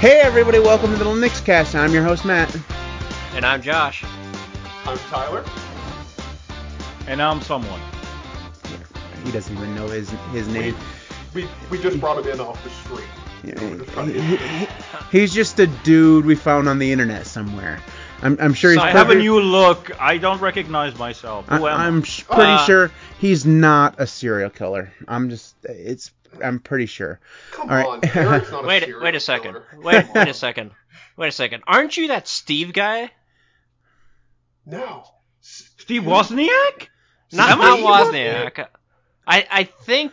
Hey everybody, welcome to the Linux Cast. I'm your host Matt. And I'm Josh. I'm Tyler. And I'm someone. He doesn't even know his his name. We we just brought him in off the street. Yeah, We're just trying he- he- he's just a dude we found on the internet somewhere. I'm, I'm sure he's I have a new look. I don't recognize myself. Who I, am I'm sh- pretty Uh, sure he's not a serial killer. I'm just it's I'm pretty sure. Come All right. on, Eric's not a Wait, a second. killer. Wait, wait a second. Wait a second. Aren't you that Steve guy? No. Steve Wozniak? Not, Am not I- Wozniak. I, I think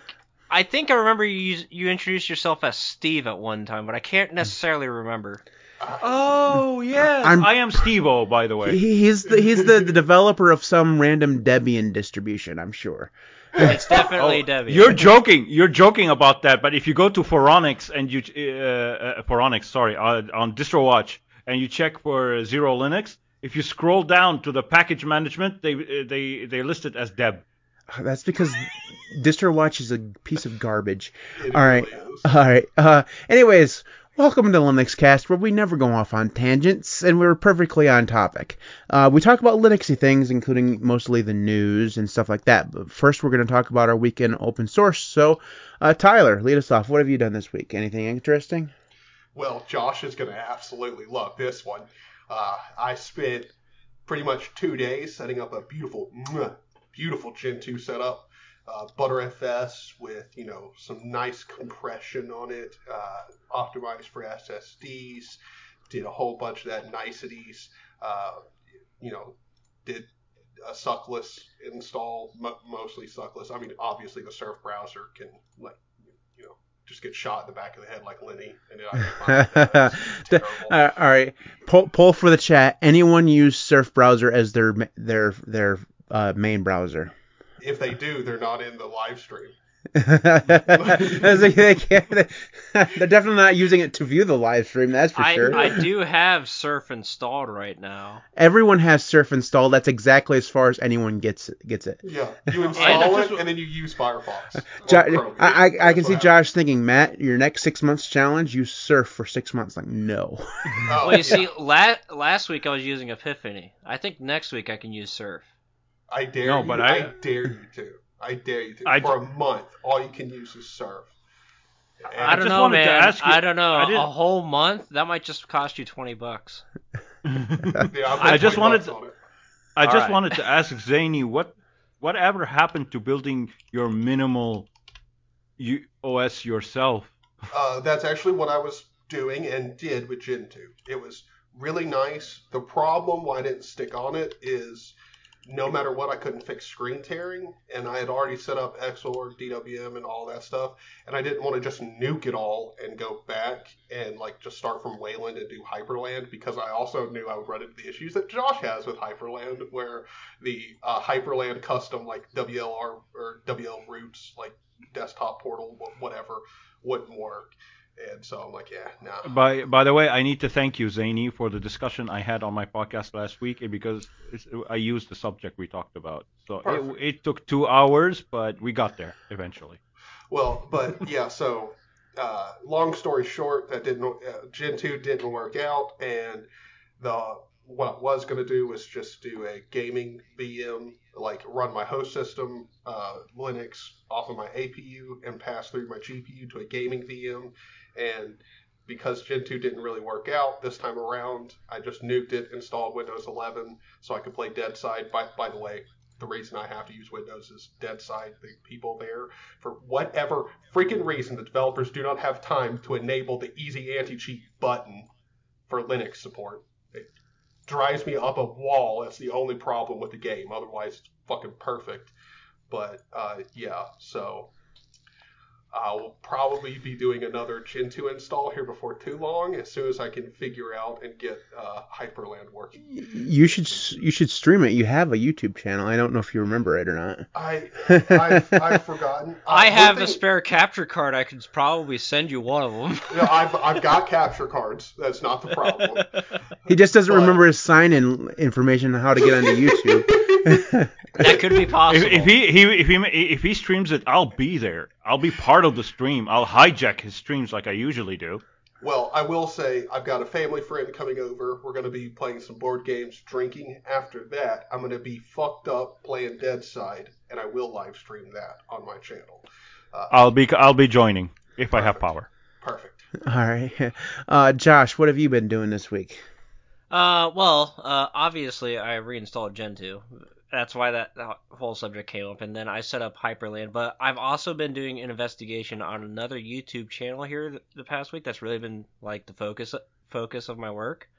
I think I remember you you introduced yourself as Steve at one time, but I can't necessarily remember. Oh yes, I'm- I am Steve-O, by the way. He's the he's the, the developer of some random Debian distribution. I'm sure. It's definitely Oh, Debbie. You're joking. You're joking about that. But if you go to Phoronix and you uh, uh, Phoronix, sorry, uh, on DistroWatch and you check for XeroLinux, if you scroll down to the package management, they uh, they they list it as Deb. That's because DistroWatch is a piece of garbage. It All right. really is. All right. Uh, anyways, welcome to Linux Cast, where we never go off on tangents and we're perfectly on topic. Uh, we talk about Linuxy things, including mostly the news and stuff like that. But first, we're going to talk about our weekend open source. So, uh, Tyler, lead us off. What have you done this week? Anything interesting? Well, Josh is going to absolutely love this one. Uh, I spent pretty much two days setting up a beautiful, beautiful Gentoo setup. Uh, ButterFS with you know some nice compression on it, uh, optimized for SSDs. Did a whole bunch of that niceties. Uh, you know, did a suckless install, mo- mostly suckless. I mean, obviously the Surf browser can like you know just get shot in the back of the head like Lenny, and I find that that's terrible. Uh, all right. Poll, poll for the chat. Anyone use Surf browser as their their their uh, main browser? If they do, they're not in the live stream. Like, they can't, they, are definitely not using it to view the live stream. That's for I, sure. I do have Surf installed right now. Everyone has Surf installed. That's exactly as far as anyone gets gets it. Yeah, you install just- it and then you use Firefox. Jo- Chrome. I, I, I can see what Josh thinking, Matt, your next six months challenge, use Surf for six months. Like, no. happens. Oh, Well, you yeah. see, la- last week I was using Epiphany. I think next week I can use Surf. I dare No, you. but I, I- dare you to. I dare you to. I For ju- a month, all you can use is Surf. And I don't just know, wanted to man. ask you- I don't know. I A didn't- whole month that might just cost you twenty bucks. yeah, I'll I put just wanted to- on it. I just Alright. wanted to ask Zaney what whatever happened to building your minimal U- OS yourself. Uh, that's actually what I was doing and did with Gentoo. It was really nice. The problem why I didn't stick on it is no matter what, I couldn't fix screen tearing, and I had already set up Xorg, DWM, and all that stuff, and I didn't want to just nuke it all and go back and like just start from Wayland and do Hyprland because I also knew I would run into the issues that Josh has with Hyprland, where the uh, Hyprland custom like WLR or WL roots like desktop portal whatever wouldn't work, and so I'm like, yeah, nah. By by the way, I need to thank you, Zaney, for the discussion I had on my podcast last week eh, because it's, I used the subject we talked about. So it, it took two hours, but we got there eventually. Well, but yeah, so uh, long story short, that didn't uh, Gentoo didn't work out, and the what I was going to do was just do a gaming VM, like run my host system uh, Linux off of my APU and pass through my GPU to a gaming VM, and because Gentoo didn't really work out this time around, I just nuked it, installed Windows 11 so I could play Deadside. By, by the way, the reason I have to use Windows is Deadside, the people there for whatever freaking reason, the developers do not have time to enable the easy anti cheat button for Linux support. It drives me up a wall. That's the only problem with the game. Otherwise, it's fucking perfect. But uh, yeah, so I'll probably be doing another Gentoo install here before too long, as soon as I can figure out and get uh, Hyprland working. You should you should stream it. You have a YouTube channel. I don't know if you remember it or not. I I've, I've forgotten. Uh, I one have a spare capture card. I could probably send you one of them. Yeah, I've I've got capture cards. That's not the problem. He just doesn't But- remember his sign-in information on how to get onto YouTube. That could be possible. if he, he if he if he streams it, I'll be there. I'll be part of the stream. I'll hijack his streams like I usually do. Well, I will say I've got a family friend coming over. We're going to be playing some board games, drinking. After that, I'm going to be fucked up playing Deadside, and I will live stream that on my channel. Uh, I'll be I'll be joining if I have power. perfect. All right. Uh, Josh, what have you been doing this week? Uh, well, uh, obviously I reinstalled Gentoo. That's why that, that whole subject came up, and then I set up Hyprland. But I've also been doing an investigation on another YouTube channel here the, the past week. That's really been like the focus focus of my work.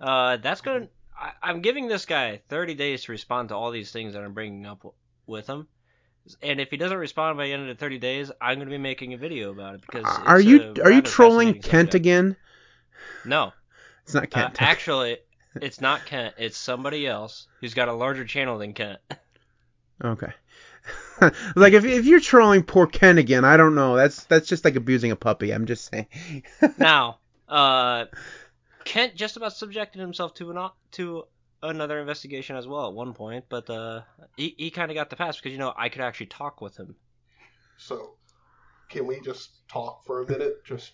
Uh, that's going. I, I'm giving this guy 30 days to respond to all these things that I'm bringing up w- with him. And if he doesn't respond by the end of the 30 days, I'm going to be making a video about it because Are you are you trolling Kent subject. again? No, It's not uh, Kent. actually, it's not Kent. It's somebody else who's got a larger channel than Kent. Okay. like if if you're trolling poor Ken again, I don't know. That's that's just like abusing a puppy. I'm just saying. now, uh, Kent just about subjected himself to an to another investigation as well at one point, but uh, he he kind of got the pass because you know I could actually talk with him. So, can we just talk for a minute? Just,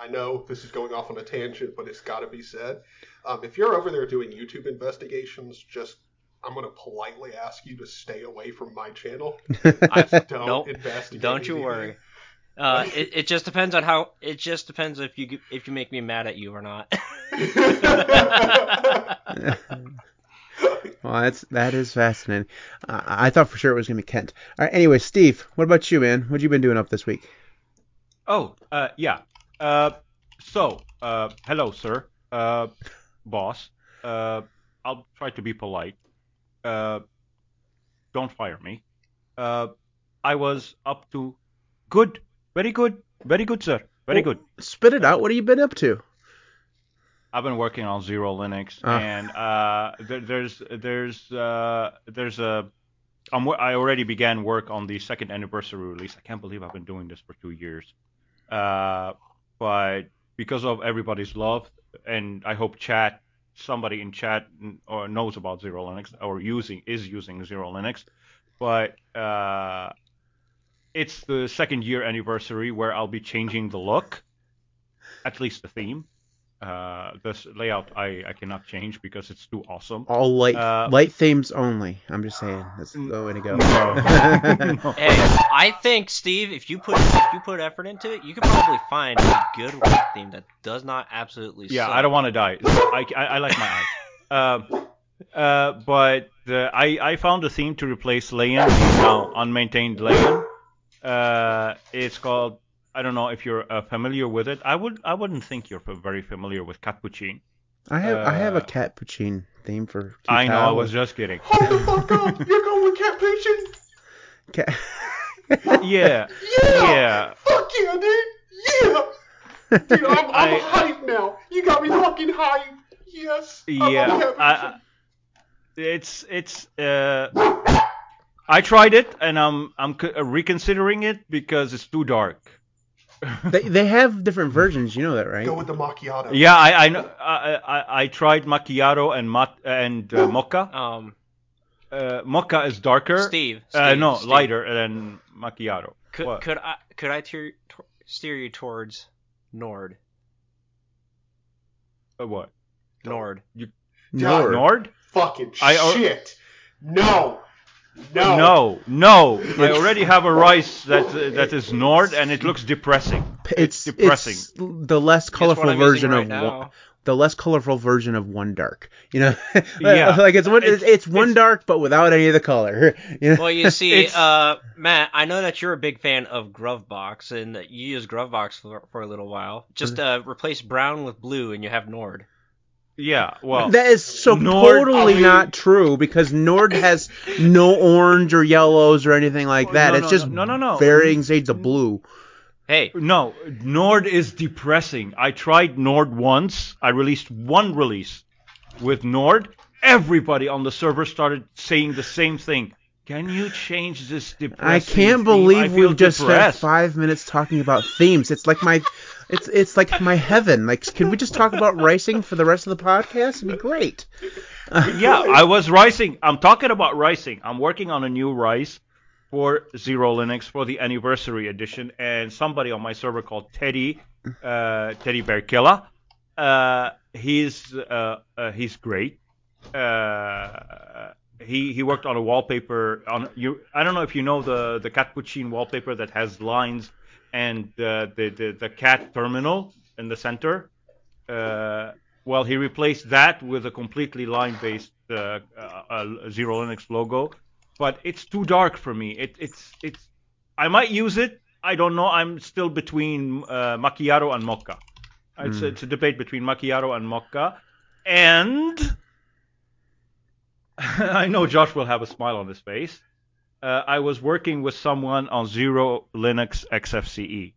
I know this is going off on a tangent, but it's got to be said. Um, if you're over there doing YouTube investigations, just I'm going to politely ask you to stay away from my channel. I, Don't Nope. investigate. don't you anything. worry. Uh, it, it just depends on how. It just depends if you if you make me mad at you or not. well, that's that is fascinating. Uh, I thought for sure it was gonna be Kent. All right. Anyway, Steve, what about you, man? What you been doing up this week? Oh, uh, yeah. Uh, so, uh, hello, sir. Uh, boss. Uh, I'll try to be polite. Uh, don't fire me. Uh, I was up to good, very good, very good, sir. Very Oh. good. Spit it out. What have you been up to? I've been working on XeroLinux, Ah. and uh, there, there's there's uh, there's a I'm, I already began work on the second anniversary release. I can't believe I've been doing this for two years, uh, but because of everybody's love, and I hope chat somebody in chat or knows about XeroLinux or using is using XeroLinux, but uh, it's the second year anniversary where I'll be changing the look, at least the theme. Uh, this layout I, I cannot change because it's too awesome. All light Uh, light themes only. I'm just saying. That's the way to go. No. Hey, I think Steve, if you put if you put effort into it, you could probably find a good light theme that does not absolutely. Yeah, suck. I don't want to die. I, I, I like my eyes. Um, uh, but the, I, I found a theme to replace Leon, now unmaintained Leon. Uh, it's called. I don't know if you're uh, familiar with it. I would I wouldn't think you're very familiar with Catppuccin. I have I have a Uh, Catppuccin theme for. I know. I Q-Tower. was just kidding. Hold the fuck up! You're going with Catppuccin? Cat. Yeah. Yeah! Yeah. Fuck yeah, dude! Yeah! Dude, I'm, I'm I- hyped now. You got me fucking hyped. Yes. Yeah, I, it's it's. Uh, I tried it and I'm I'm uh, reconsidering it because it's too dark. They they have different versions. You know that, right? Go with the macchiato. yeah, I I know. I, I I tried macchiato and mat and uh, mocha. Um, Uh, mocha is darker. Steve. uh, no, Steve, lighter than macchiato. Could What? could I could I tear, tor- steer you towards Nord? Uh, what? Nord. Nord. Nord? Fucking I al- shit. No. No. No, no. I already have a rice that uh, that is Nord and it looks depressing. It's depressing. It's the less colorful I'm version right of now? one, the less colorful version of One Dark. You know, Yeah. like it's one it's, It's- it's One it's- Dark but without any of the color. You know? Well, you see, uh, Matt, I know that you're a big fan of Gruvbox and you use Gruvbox for, for a little while. Just Mm-hmm. uh, replace brown with blue and you have Nord. Yeah, well, that is so Nord- totally I mean- not true because Nord has no orange or yellows or anything like Oh, that. no, it's no, just no, no, no. varying shades of blue. Hey, no. Nord is depressing. I tried Nord once. I released one release with Nord. Everybody on the server started saying the same thing. Can you change this depressing I can't believe I we've just spent five minutes talking about themes. It's like my, it's it's like my heaven. Like, can we just talk about racing for the rest of the podcast? It'd be great. yeah, I was ricing. I'm talking about ricing. I'm working on a new rice for XeroLinux for the anniversary edition, and somebody on my server called Teddy uh, Teddy Bear Killer. Uh, he's uh, uh, he's great. Uh, he he worked on a wallpaper on you. I don't know if you know the the Catppuccin wallpaper that has lines and the, the the cat terminal in the center. Uh, well, he replaced that with a completely line-based uh, uh, XeroLinux logo, but it's too dark for me. It, it's it's I might use it. I don't know. I'm still between uh, macchiato and mocha. It's, Mm. it's a debate between macchiato and mocha, and I know Josh will have a smile on his face. Uh, I was working with someone on XeroLinux XFCE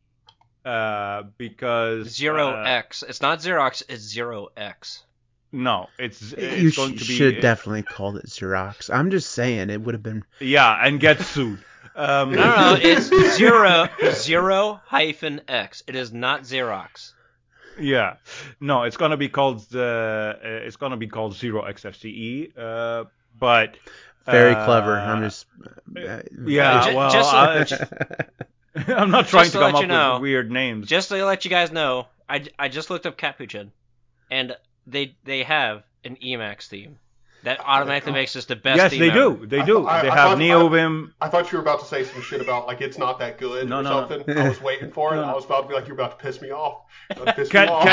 uh, because Zero uh, X. It's not Xerox. It's Zero X. No, it's it's you going sh- to be should definitely call it Xerox. I'm just saying it would have been. yeah, and get sued. Um, No, no, no. It's zero zero hyphen X. It is not Xerox. Yeah, no, it's gonna be called uh, uh, it's gonna be called Zero XFCE. Uh, but Very uh, clever. I'm just. uh, yeah, Ju- well, just so- I, I'm not trying to to come up know, with weird names. Just to let you guys know, I, I just looked up Catppuccin, and they they have an Emacs theme that automatically makes this the best. yes, theme they ever. do. They do. thought- I- they I have thought- NeoVim. I thought you were about to say some shit about like it's not that good No, or no, no. something. I was waiting for it. No, I was about to be like, you're about to piss me off. You're about piss Cat- me off.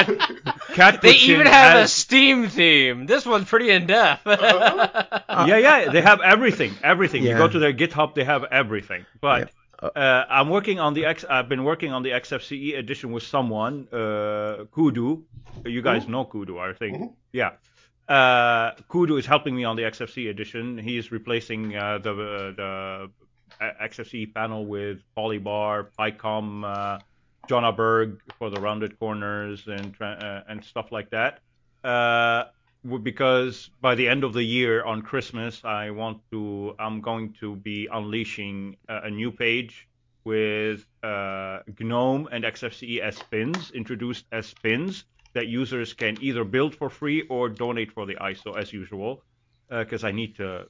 cat- Cat They even have a Steam theme. This one's pretty in depth. yeah, yeah, they have everything, everything. You go to their GitHub, they have everything. But Yep. uh, I'm working on the X. I've been working on the XFCE edition with someone, uh, Kudu. You guys know Kudu, I think. Mhm. Yeah. Uh, Kudu is helping me on the XFCE edition. He's replacing uh, the the uh, XFCE panel with Polybar, Picom, uh, Jonaburg for the rounded corners and uh, and stuff like that. Uh, because by the end of the year on Christmas, I want to, I'm going to be unleashing a, a new page with uh, GNOME and XFCE as pins, introduced as pins that users can either build for free or donate for the ISO as usual. Because I need to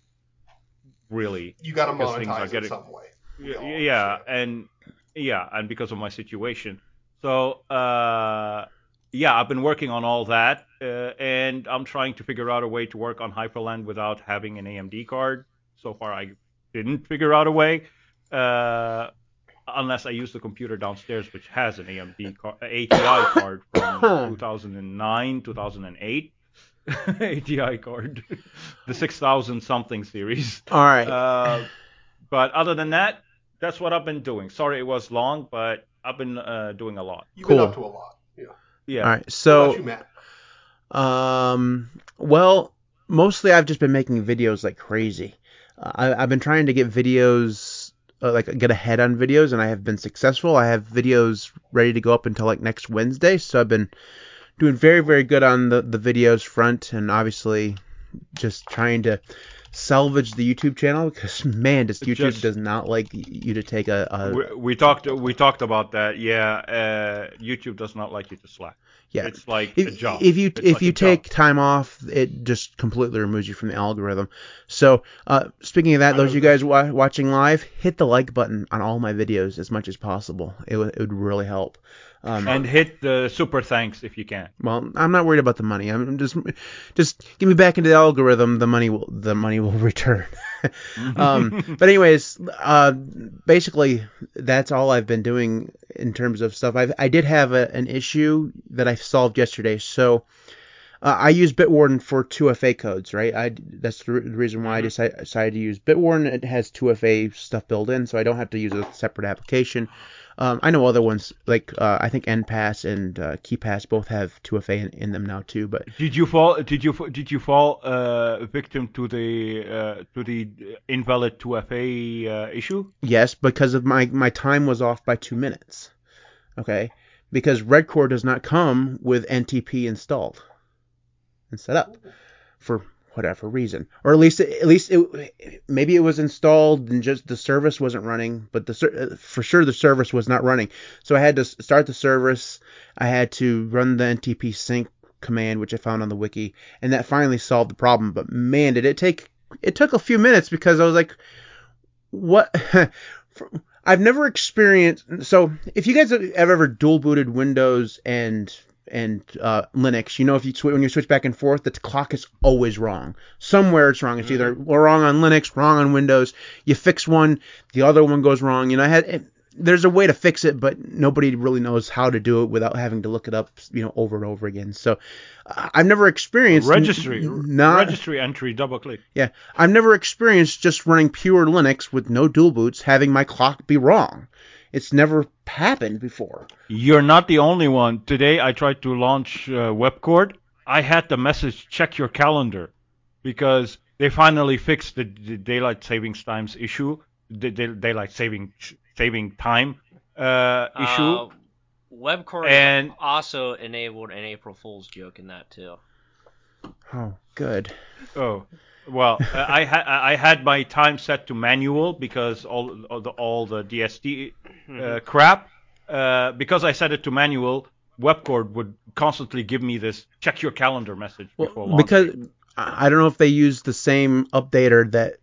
really you got to Because things monetize it some way. yeah, yeah, and yeah, and because of my situation. So uh, yeah, I've been working on all that, uh, and I'm trying to figure out a way to work on Hyprland without having an AMD card. So far, I didn't figure out a way, uh, unless I use the computer downstairs, which has an AMD car- ATI card from 2009, 2008. ATI card, the 6000 something series. All right. Uh, but other than that, that's what I've been doing. Sorry it was long, but I've been uh, doing a lot. You've cool. been up to a lot. Yeah. Yeah. All right. What So. about you, Matt? Um, well, mostly I've just been making videos like crazy. Uh, I, I've been trying to get videos, uh, like get ahead on videos, and I have been successful. I have videos ready to go up until like next Wednesday, so I've been doing very, very good on the the videos front, and obviously just trying to salvage the YouTube channel because man, just YouTube Just- does not like you to take a, a We, we talked we talked about that. Yeah, uh, YouTube does not like you to slack. Yeah. It's like a if, job. if you It's if like you a job. take time off, it just completely removes you from the algorithm. So, uh, speaking of that, I those of you guys wa- watching live, hit the like button on all my videos as much as possible. It would it would really help. Um, and hit the super thanks if you can. well, I'm not worried about the money. I'm just just get me back into the algorithm. The money will the money will return. um, but anyways, uh, basically that's all I've been doing in terms of stuff. I I did have a, an issue that I solved yesterday. So uh, I use Bitwarden for 2FA codes, right? I that's the re- the reason why I decided, decided to use Bitwarden. It has 2FA stuff built in, so I don't have to use a separate application. Um, I know other ones like uh, I think Enpass and uh, KeePass both have 2FA in, in them now too, but Did you fall? Did you did you fall uh, victim to the uh, to the invalid 2FA uh, issue? Yes, because of my my time was off by two minutes. Okay, because Redcore does not come with NTP installed and set up for whatever reason, or at least at least it, maybe it was installed and just the service wasn't running, but the for sure the service was not running. So I had to start the service. I had to run the NTP sync command, which I found on the wiki, and that finally solved the problem. But man, did it take it took a few minutes because I was like, what? I've never experienced. So if you guys have ever dual booted Windows and and uh, Linux, you know if you sw- when you switch back and forth, the clock is always wrong. Somewhere it's wrong. It's either wrong on Linux, wrong on Windows. You fix one, the other one goes wrong. You know, I had. It, there's a way to fix it, but nobody really knows how to do it without having to look it up, you know, over and over again. So uh, I've never experienced Registry, n- not registry entry, double click. yeah, I've never experienced just running pure Linux with no dual boots having my clock be wrong. It's never happened before. You're not the only one. Today I tried to launch uh, WebCord. I had the message check your calendar because they finally fixed the, the daylight savings times issue, the, the daylight saving saving time uh, issue. Uh, WebCord And- also enabled an April Fool's joke in that too. Oh, good. Oh, well, uh, I had I had my time set to manual because all all the, all the DST uh, crap. Uh, because I set it to manual, WebCord would constantly give me this check your calendar message before Well, because I I don't know if they use the same updater that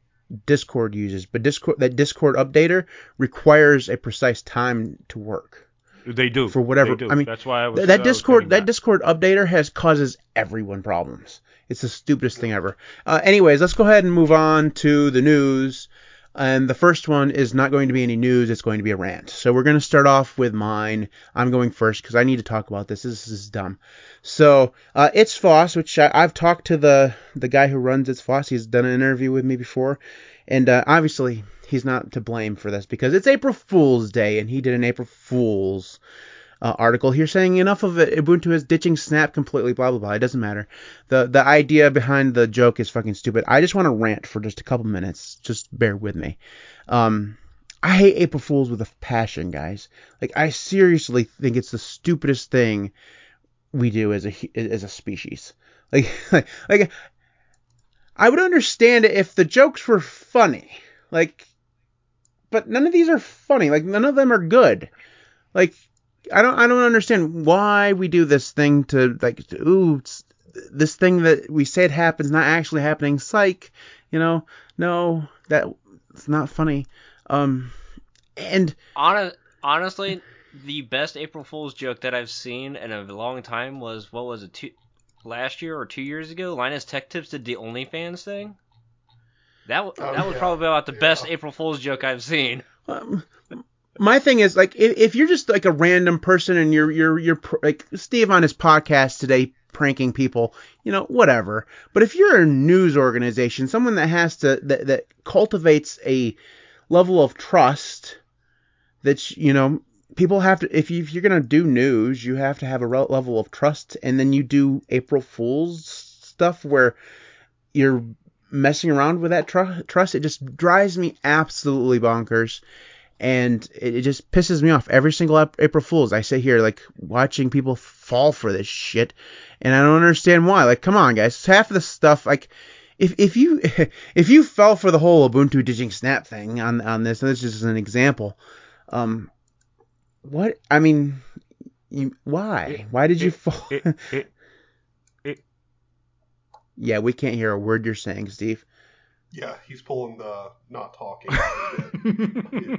Discord uses, but Discord that Discord updater requires a precise time to work. they do for whatever- They do. I mean, that's why I was Th- that I was Discord that Discord updater has causes everyone problems. It's the stupidest thing ever. Uh, anyways, let's go ahead and move on to the news. And the first one is not going to be any news. It's going to be a rant. So we're going to start off with mine. I'm going first because I need to talk about this. This is dumb. So uh, it's Foss, which I, I've talked to the the guy who runs It's Foss. He's done an interview with me before, and uh, obviously he's not to blame for this because it's April Fool's Day, and he did an April Fool's uh, article here saying enough of it. Ubuntu is ditching Snap completely. Blah blah blah. It doesn't matter. the The idea behind the joke is fucking stupid. I just want to rant for just a couple minutes. Just bear with me. Um, I hate April Fools with a passion, guys. Like I seriously think it's the stupidest thing we do as a as a species. Like like, like I would understand it if the jokes were funny. Like but none of these are funny. Like none of them are good. Like I don't I don't understand why we do this thing to like ooh it's, this thing that we said happens not actually happening. Psych, you know? No, that it's not funny. Um and Hon- honestly, the best April Fool's joke that I've seen in a long time was what was it? Two, last year or two years ago? Linus Tech Tips did the OnlyFans thing. That w- Oh, that was yeah. probably about the best April Fool's joke I've seen. um, my thing is like if, if you're just like a random person and you're you're you're pr- like Steve on his podcast today pranking people, you know, whatever. But if you're a news organization, someone that has to that that cultivates a level of trust that you know people have to if, you, if you're gonna do news, you have to have a level of trust, and then you do April Fools stuff where you're messing around with that tr- trust. It just drives me absolutely bonkers and it, it just pisses me off every single April Fools. I sit here like watching people fall for this shit, and I don't understand why. Like, come on, guys, half of the stuff like. If, if you if you fell for the whole Ubuntu ditching Snap thing on on this, and this is just an example, um, what I mean, you why why did you it- fall? it, it, yeah, we can't hear a word you're saying, Steve. Yeah, he's pulling the not talking. Yeah.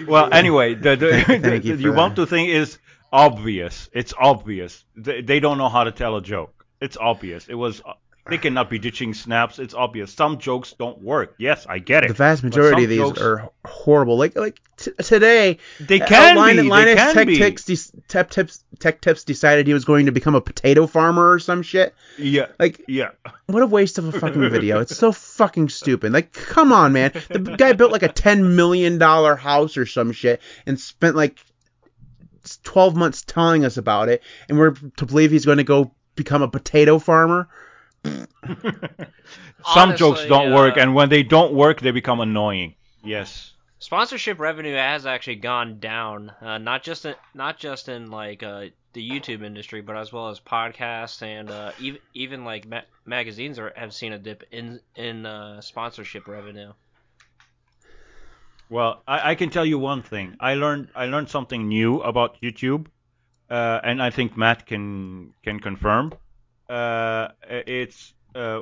well, anyway, the, the, Thank- the, thank you the for Ubuntu that. is obvious. It's obvious. They, they don't know how to tell a joke. It's obvious. It was. They cannot be ditching snaps. It's obvious. Some jokes don't work. Yes, I get it. The vast majority of these jokes- are horrible. Like like t- today, They uh, can Lin- be. They Linus can Tech be. Tips, de- Tech Tips Tech Tips decided he was going to become a potato farmer or some shit. Yeah. Like Yeah. what a waste of a fucking video. It's so fucking stupid. Like come on, man. The guy built like a ten million dollar house or some shit and spent like twelve months telling us about it, and we're to believe he's going to go become a potato farmer. Some jokes don't work, uh, and when they don't work, they become annoying. Yes. Sponsorship revenue has actually gone down, uh, not just in, not just in like uh, the YouTube industry, but as well as podcasts and uh, even even like ma- magazines are, have seen a dip in in uh, sponsorship revenue. Well, I, I can tell you one thing. I learned I learned something new about YouTube, uh, and I think Matt can can confirm. Uh, it's uh,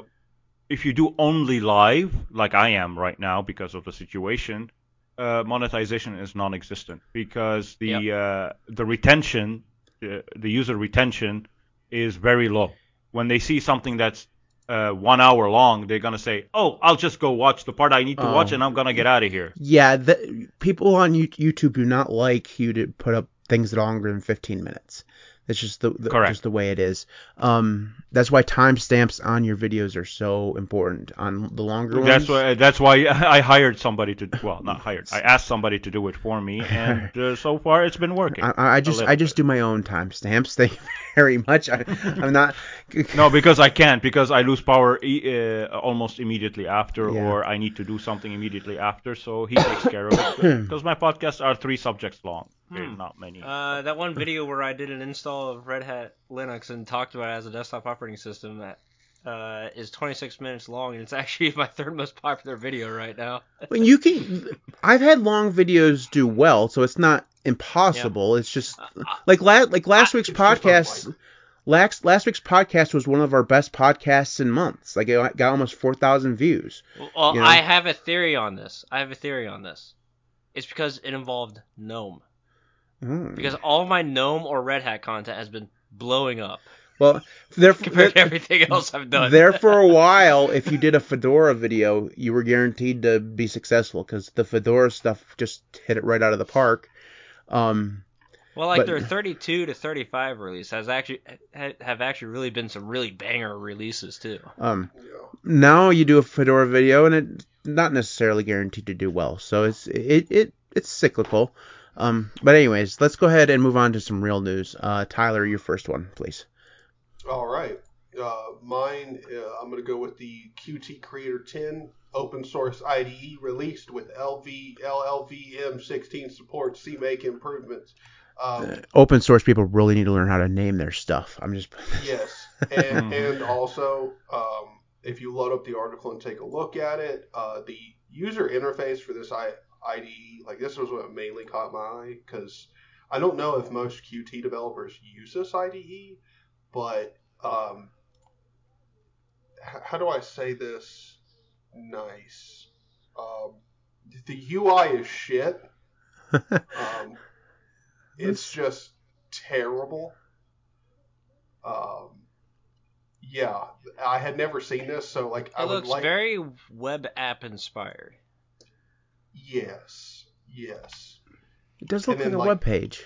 if you do only live, like I am right now because of the situation, uh, monetization is non-existent because the Yep. uh, the retention, the, the user retention, is very low. When they see something that's uh, one hour long, they're gonna say, "Oh, I'll just go watch the part I need to Oh. watch, and I'm gonna get out of here." Yeah, the, people on YouTube do not like you to put up things longer than 15 minutes. That's just the, the just the way it is. Um, that's why timestamps on your videos are so important. On the longer ones, That's why. That's why I hired somebody to. Well, not hired. I asked somebody to do it for me, and uh, so far it's been working. I, I just I just do my own timestamps. Thank you very much. I, I'm not. No, because I can't because I lose power e- uh, almost immediately after, Yeah. or I need to do something immediately after. So he takes care of it because my podcasts are three subjects long. They're Hmm. not many. Uh, that one video where I did an install of Red Hat Linux and talked about it as a desktop operating system that uh, is 26 minutes long, and it's actually my third most popular video right now. When you can, I've had long videos do well, so it's not impossible. It's just like last like last week's podcast. Last last week's podcast was one of our best podcasts in months. Like it got almost four thousand views. Well, You know? I have a theory on this. I have a theory on this. It's because it involved GNOME. Hmm. Because all my GNOME or Red Hat content has been blowing up Well, there, compared to everything else I've done. there for a while, if you did a Fedora video, you were guaranteed to be successful because the Fedora stuff just hit it right out of the park. Um, Well, like But- their 32 to 35 release has actually have actually really been some really banger releases too. um, now you do a Fedora video and it's not necessarily guaranteed to do well. So it's it, it it's cyclical. Um, but anyways, let's go ahead and move on to some real news. Uh, Tyler, your first one, please. All right. Uh, mine, uh, I'm going to go with the Qt Creator 10 open source IDE released with LV LLVM16 support CMake improvements. Um, Open source people really need to learn how to name their stuff. I'm just yes, and and also um, if you load up the article and take a look at it, uh, the user interface for this I- IDE, like this was what mainly caught my eye because I don't know if most Qt developers use this IDE, but um, h- how do I say this nice? Um, the UI is shit. Um, it's just terrible. Um, yeah, I had never seen this, so like I It would looks like. very web app inspired. Yes, yes. it does look And like a like- web page.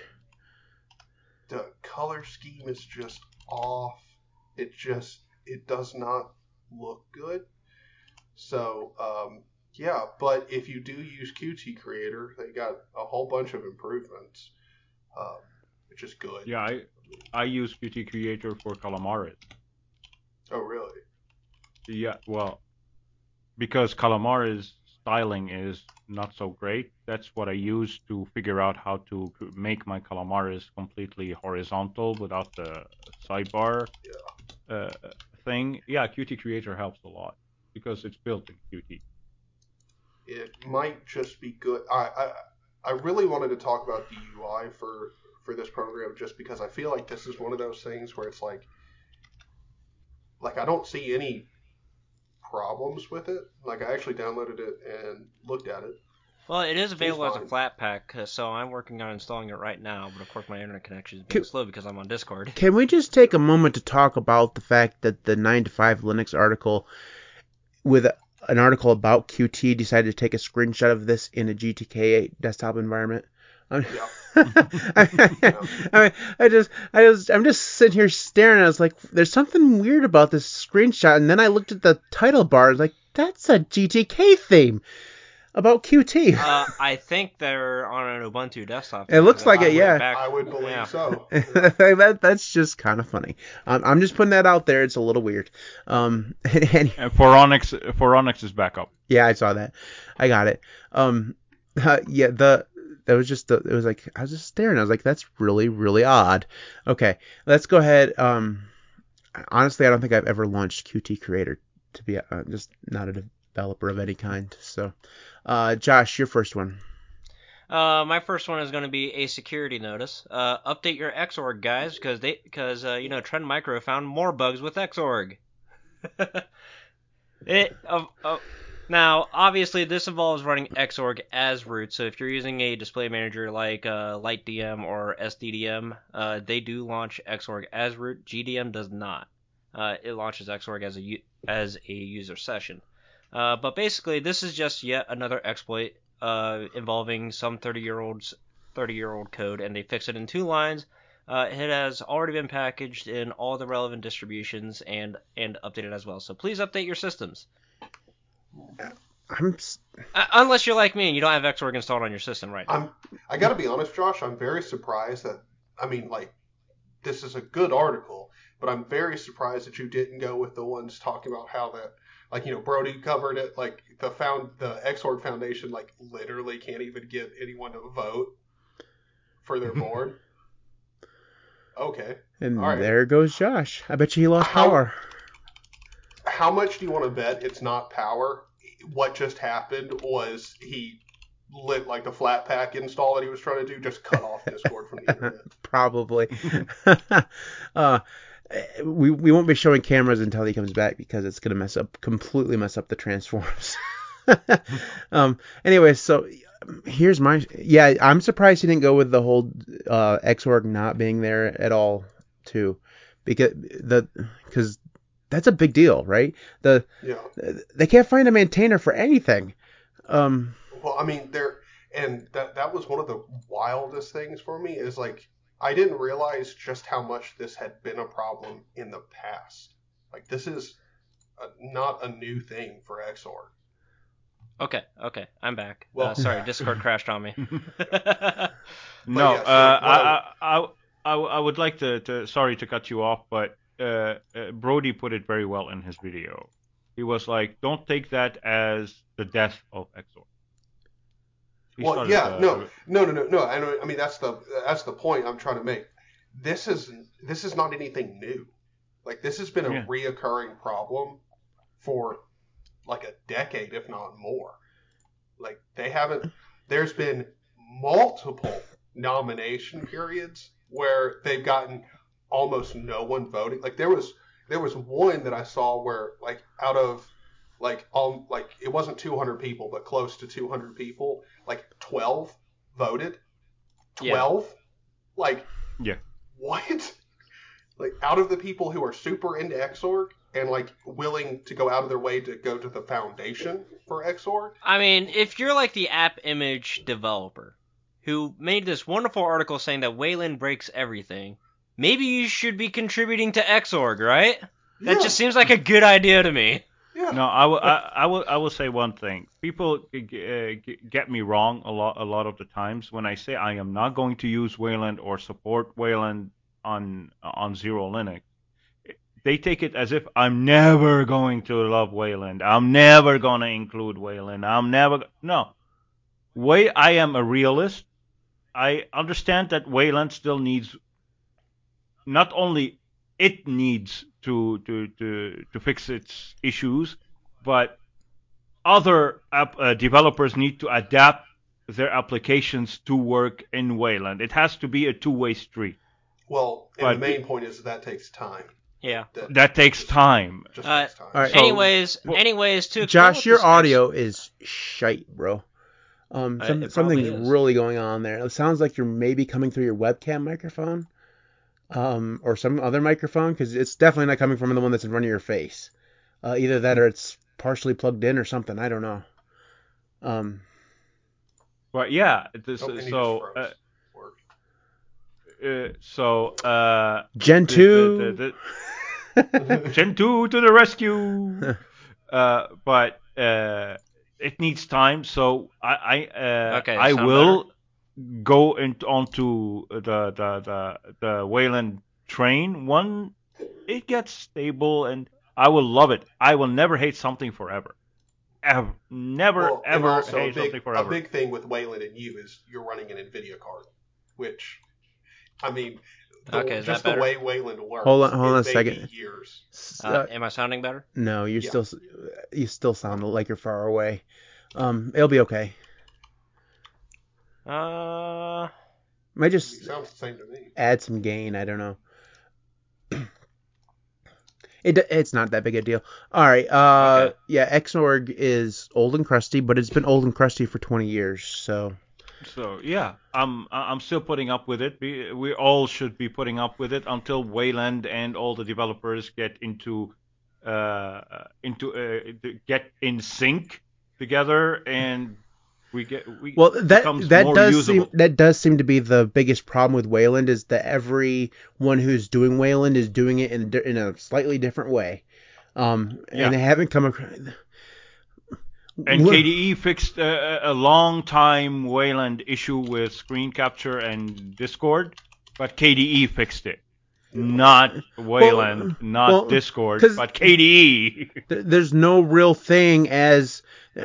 The color scheme is just off. It just it does not look good. So um, yeah, but if you do use Qt Creator, they got a whole bunch of improvements, um, which is good. yeah, I I use Qt Creator for Calamares. Oh really? Yeah, well, because Calamares styling is not so great. That's what I use to figure out how to make my Calamares completely horizontal without the sidebar uh, thing. Yeah, Qt Creator helps a lot because it's built in Qt. it might just be good. I, I I really wanted to talk about the UI for for this program just because I feel like this is one of those things where it's like like I don't see any problems with it. Like I actually downloaded it and looked at it. Well, it is available as a Flatpak, so I'm working on installing it right now. But of course, my internet connection is Can- being slow because I'm on Discord. Can we just take a moment to talk about the fact that the 9 to 5 Linux article with an article about Qt decided to take a screenshot of this in a GTK desktop environment? I'm- Yeah. I, I mean, I just, I was, I'm just sitting here staring. I was like, "There's something weird about this screenshot." And then I looked at the title bar. I was like, "That's a GTK theme about QT." uh, I think they're on an Ubuntu desktop. It looks like I it, yeah. back- I would believe yeah. so. that, that's just kind of funny. Um, I'm just putting that out there. It's a little weird. Um, and, And Phoronix, Phoronix is back up. yeah, I saw that. I got it. Um, uh, yeah, the that was just the, it was like I was just staring. I was like, that's really really odd. Okay, let's go ahead. Um, honestly, I don't think I've ever launched Qt Creator to be uh, just not a developer of any kind. So, uh, Josh, your first one. Uh, my first one is going to be a security notice. Uh, update your Xorg guys because they because uh, you know Trend Micro found more bugs with Xorg. it Now, obviously, this involves running Xorg as root. So if you're using a display manager like uh, LightDM or SDDM, uh, they do launch Xorg as root. GDM does not. Uh, it launches Xorg as a as a user session. Uh, but basically, this is just yet another exploit uh, involving some 30 year olds 30 year old code, and they fix it in two lines. Uh, it has already been packaged in all the relevant distributions and and updated as well. So please update your systems. I'm Uh, unless you're like me and you don't have Xorg installed on your system right now. I'm. I got to be honest, Josh. I'm very surprised that. I mean, like, this is a good article, but I'm very surprised that you didn't go with the ones talking about how that, like, you know, Brodie covered it. Like the found the Xorg Foundation, like, literally can't even get anyone to vote for their board. Okay. and All right. there goes Josh. I bet you he lost How- power. How much do you want to bet it's not power? What just happened was he lit like the Flatpak install that he was trying to do, just cut off Discord from the internet. Probably. uh, we we won't be showing cameras until he comes back because it's gonna mess up completely mess up the transforms. um. Anyway, so here's my yeah. I'm surprised he didn't go with the whole uh, Xorg not being there at all too, because the because that's a big deal, right? The Yeah. they can't find a maintainer for anything. Um. Well, I mean, there, and that that was one of the wildest things for me is like I didn't realize just how much this had been a problem in the past. Like this is a, not a new thing for Xorg. Okay, okay, I'm back. Well- uh, sorry, Discord crashed on me. No, yeah, so uh, what I, I, I, I would like to, to, sorry to cut you off, but uh, uh, Brodie put it very well in his video. He was like, don't take that as the death of Xorg. He Well, started, yeah, uh, no, no, no, no, no. I, know, I mean, that's the that's the point I'm trying to make. This is this is not anything new. Like this has been a Yeah. reoccurring problem for like a decade, if not more. Like they haven't. There's been multiple nomination periods where they've gotten almost no one voting. Like there was there was one that I saw where like out of like um like it wasn't 200 people but close to 200 people like 12 voted Yeah. 12 like Yeah. what like out of the people who are super into xorg and like willing to go out of their way to go to the foundation for xorg I mean, if you're like the AppImage developer who made this wonderful article saying that Wayland breaks everything, maybe you should be contributing to Xorg, right? That Yeah, just seems like a good idea to me. yeah. No, I will. I, I will. I will say one thing. People uh, get me wrong a lot. A lot of the times when I say I am not going to use Wayland or support Wayland on on XeroLinux, they take it as if I'm never going to love Wayland. I'm never going to include Wayland. I'm never. No. Way I am a realist. I understand that Wayland still needs. Not only it needs to to to to fix its issues, but other app uh, developers need to adapt their applications to work in Wayland. It has to be a two-way street. well and But- the main point is that takes time Yeah. That takes time. just Uh, takes time all right. So- anyways, well- anyways, to Josh, your this audio is shite, bro. Um, some, it something's is. really going on there. It sounds like you're maybe coming through your webcam microphone, um, or some other microphone, because it's definitely not coming from the one that's in front of your face. Uh, either that or it's partially plugged in or something. I don't know. Um, But yeah, this, Oh, and so uh, uh, so uh, Gentoo. the- the- the- Gentoo to the rescue. uh, but uh, it needs time, so I I, uh, Okay, I sound will go into onto the the the the Wayland train when it gets stable, and I will love it. I will never hate something forever. Ever, never, Well, ever also a hate big, something a big thing with Wayland and you is you're running an NVIDIA card, which, I mean, the, Okay, is that just the way Wayland works. Hold on- hold on a second. Years. Uh, uh, am I sounding better? no, you yeah. still you still sound like you're far away. Um, it'll be okay. Uh, Might just sounds the same to me. add some gain. I don't know. It, it's not that big a deal. All right. Uh, Okay. yeah, Xorg is old and crusty, but it's been old and crusty for 20 years. So So yeah, I'm I'm still putting up with it. We, we all should be putting up with it until Wayland and all the developers get into uh, into uh, get in sync together and we get we well, that that does usable. seem that does seem to be the biggest problem with Wayland is that everyone who's doing Wayland is doing it in a in a slightly different way. Um, Yeah. and they haven't come across. And Look- KDE fixed a, a long time Wayland issue with screen capture and Discord, but KDE fixed it. Not Wayland, not well, Discord, but KDE. There's no real thing as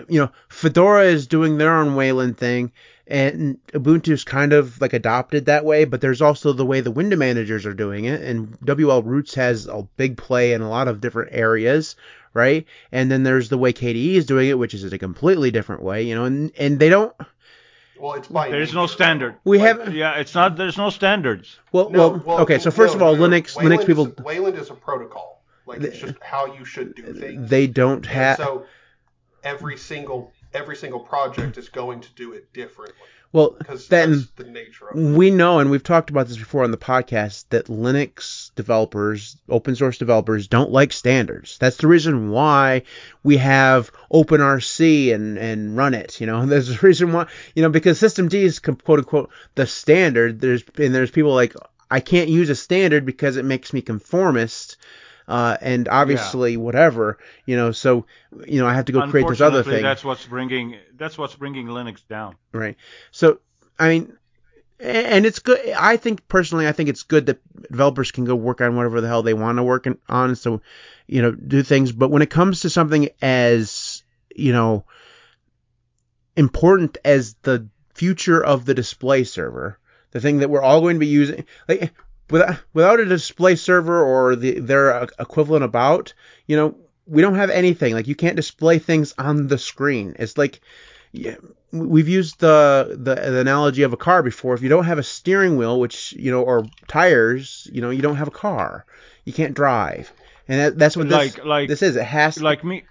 you know. Fedora is doing their own Wayland thing, and Ubuntu's kind of like adopted that way. But there's also the way the window managers are doing it, and wlroots has a big play in a lot of different areas, right? And then there's the way KDE is doing it, which is a completely different way, you know. And and they don't. Well, it's by There's no standard. We Like, have Yeah, it's not. There's no standards. well, No, well, well, okay. So no, first of all, no, no. Linux Wayland Linux people Is, Wayland is a protocol. Like it's just how you should do things. they don't have. so every single every single project is going to do it differently well, because then that's the nature of it. we know, and we've talked about this before on the podcast, that Linux developers, open source developers, don't like standards. That's the reason why we have OpenRC and and runit. You know, there's a reason why. You know, because Systemd is quote unquote the standard. There's and there's people like I can't use a standard because it makes me conformist. Uh, and obviously, whatever, you know, so, you know, I have to go create this other thing. That's what's bringing. That's what's bringing Linux down. Right. So, I mean, and it's good. I think personally, I think it's good that developers can go work on whatever the hell they want to work on. So, you know, do things. But when it comes to something as, you know, important as the future of the display server, the thing that we're all going to be using, like without without a display server or the their equivalent about, you know, we don't have anything. Like you can't display things on the screen. It's like yeah, we've used the, the the analogy of a car before. If you don't have a steering wheel, which you know, or tires, you know, you don't have a car. You can't drive, and that, that's what this Like- like- this is. It has to, Like me.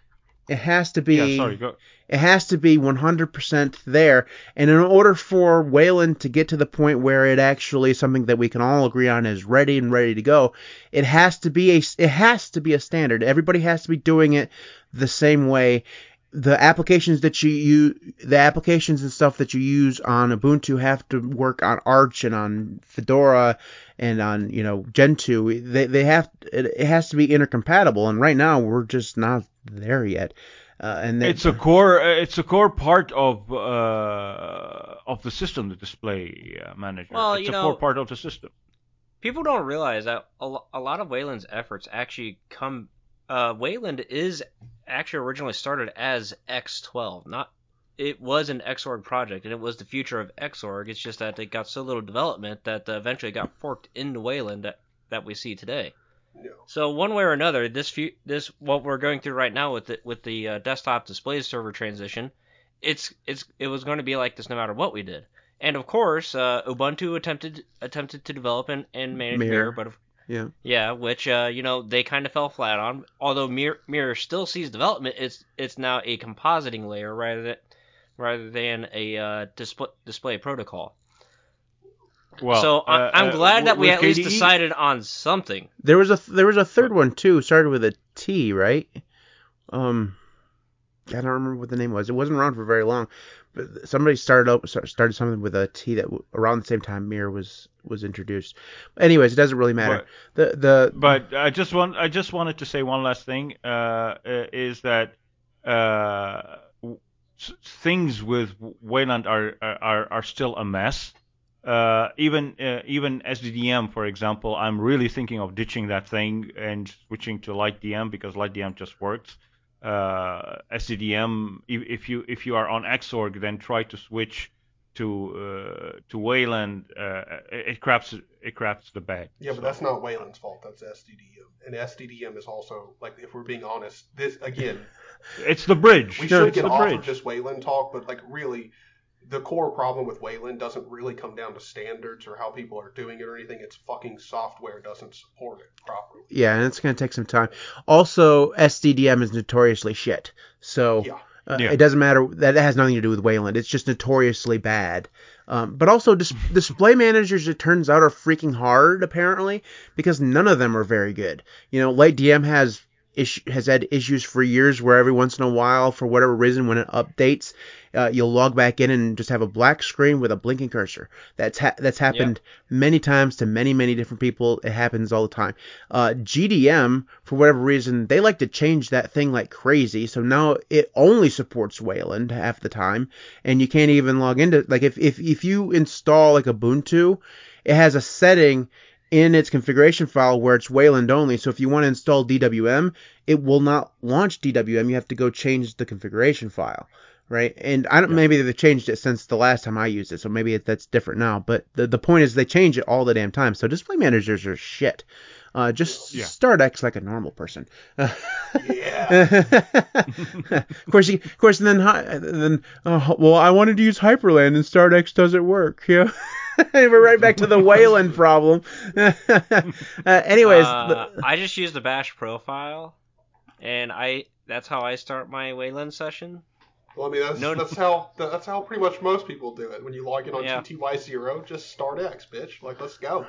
it has to be Yeah. Sorry. Go. It has to be 100% there. And in order for Wayland to get to the point where it actually is something that we can all agree on is ready and ready to go, it has to be a it has to be a standard. Everybody has to be doing it the same way. The applications that you use, the applications and stuff that you use on Ubuntu have to work on Arch and on Fedora and on you know Gentoo. They they have it, it has to be intercompatible. And right now we're just not there yet. Uh, and that- It's a core. uh, It's a core part of uh, of the system, the display uh, manager. Well, it's you a know- core part of the system. People don't realize that a, a lot of Wayland's efforts actually come. Uh, Wayland is actually originally started as X12, not. It was an Xorg project, and it was the future of Xorg. It's just that it got so little development that uh, eventually it got forked into Wayland that, that we see today. So one way or another, this fu- this what we're going through right now with the with the uh, desktop display server transition, it's it's it was going to be like this no matter what we did. And of course, uh, Ubuntu attempted attempted to develop and, and manage Mir. Mir, but of- yeah. yeah, which uh, you know they kind of fell flat on. Although Mir, Mir still sees development, it's it's now a compositing layer rather than rather than a uh, display display protocol. Well, so I, uh, I'm uh, glad that we with at least KDE decided on something. There was a there was a third one too, started with a T, right? Um, I don't remember what the name was. It wasn't around for very long, but somebody started up started something with a T that w- around the same time Mir was was introduced. Anyways, it doesn't really matter. the the But I just want I just wanted to say one last thing uh, uh, is that uh, things with Wayland are are are still a mess. Uh, even uh, even SDDM, for example, I'm really thinking of ditching that thing and switching to LightDM because LightDM just works. Uh, SDDM, if, if you if you are on Xorg, then try to switch to uh, to Wayland. Uh, it, it craps it craps the bed. Yeah, but that's not Wayland's fault. That's SDDM, and SDDM is also like if we're being honest, this again It's the bridge. we Sure, should get off bridge. of this Wayland talk, but like really, the core problem with Wayland doesn't really come down to standards or how people are doing it or anything. It's fucking software doesn't support it properly. Yeah, and it's going to take some time. Also, SDDM is notoriously shit. So Yeah. uh, Yeah. it doesn't matter. That has nothing to do with Wayland. It's just notoriously bad. Um, but also, dis- display managers, it turns out, are freaking hard, apparently, because none of them are very good. You know, LightDM has. Issue, has had issues for years where every once in a while, for whatever reason, when it updates, uh, you'll log back in and just have a black screen with a blinking cursor. That's ha- that's happened many times to many many different people. It happens all the time. Uh, GDM, for whatever reason, they like to change that thing like crazy. So now it only supports Wayland half the time, and you can't even log into like if if if you install like Ubuntu, it has a setting in its configuration file where it's Wayland only. So if you want to install DWM, it will not launch DWM. You have to go change the configuration file, right? And I don't maybe they've changed it since the last time I used it, so maybe it, that's different now. But the the point is they change it all the damn time. So display managers are shit. Uh, just Yeah. start X like a normal person. Yeah. of course, you, of course, and then hi- then oh, well, I wanted to use Hyprland and StartX doesn't work. Yeah, we're right back to the Wayland problem. uh, anyways, Uh, I just use the Bash profile, and I that's how I start my Wayland session. Well, I mean, that's, No- that's how that's how pretty much most people do it. When you log in on Yeah. TTY zero, just start X, bitch. Like, let's go,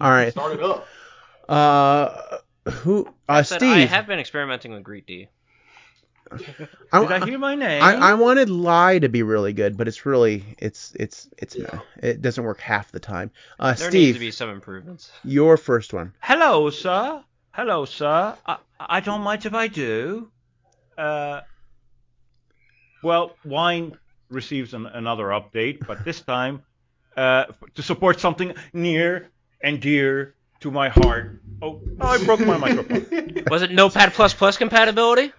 all right. start it up. Uh, who? Uh, Said Steve. I have been experimenting with greetd. I, Did I hear my name? I, I wanted Ly to be really good, but it's really it's it's it's Yeah. it doesn't work half the time. Uh, There needs Steve, to be some improvements. your first one. Hello, sir. Hello, sir. I, I don't mind if I do. Uh, well, wine receives an, another update, but this time uh, to support something near and dear to my heart. Oh, I broke my microphone. Was it Notepad plus plus compatibility?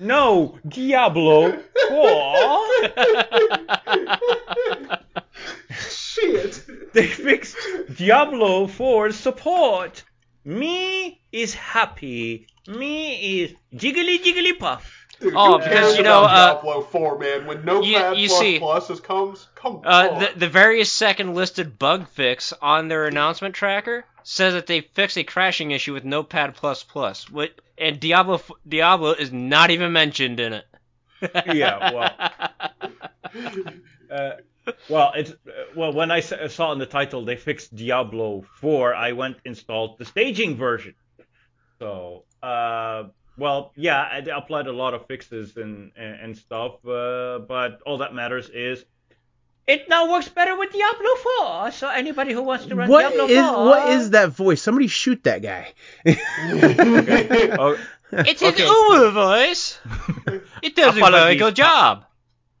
No, Diablo 4. Shit. They fixed Diablo 4 support. Me is happy. Me is jiggly jiggly puff. Dude, Oh, who because, cares you know, about uh, Diablo 4, man. When Notepad you plus see- plus is comes, come Uh, on. the, the very second listed bug fix on their announcement tracker says that they fixed a crashing issue with Notepad++, what, and Diablo Diablo is not even mentioned in it. Yeah, well. Uh, well, it's well when I saw in the title they fixed Diablo 4, I went installed the staging version. So, uh, well, yeah, I they applied a lot of fixes and and, and stuff, uh, but all that matters is it now works better with Diablo 4. So anybody who wants to run What Diablo is 4, what is that voice? Somebody shoot that guy. Oh, It's Okay. an Uber voice. It does a very Apologies. good job.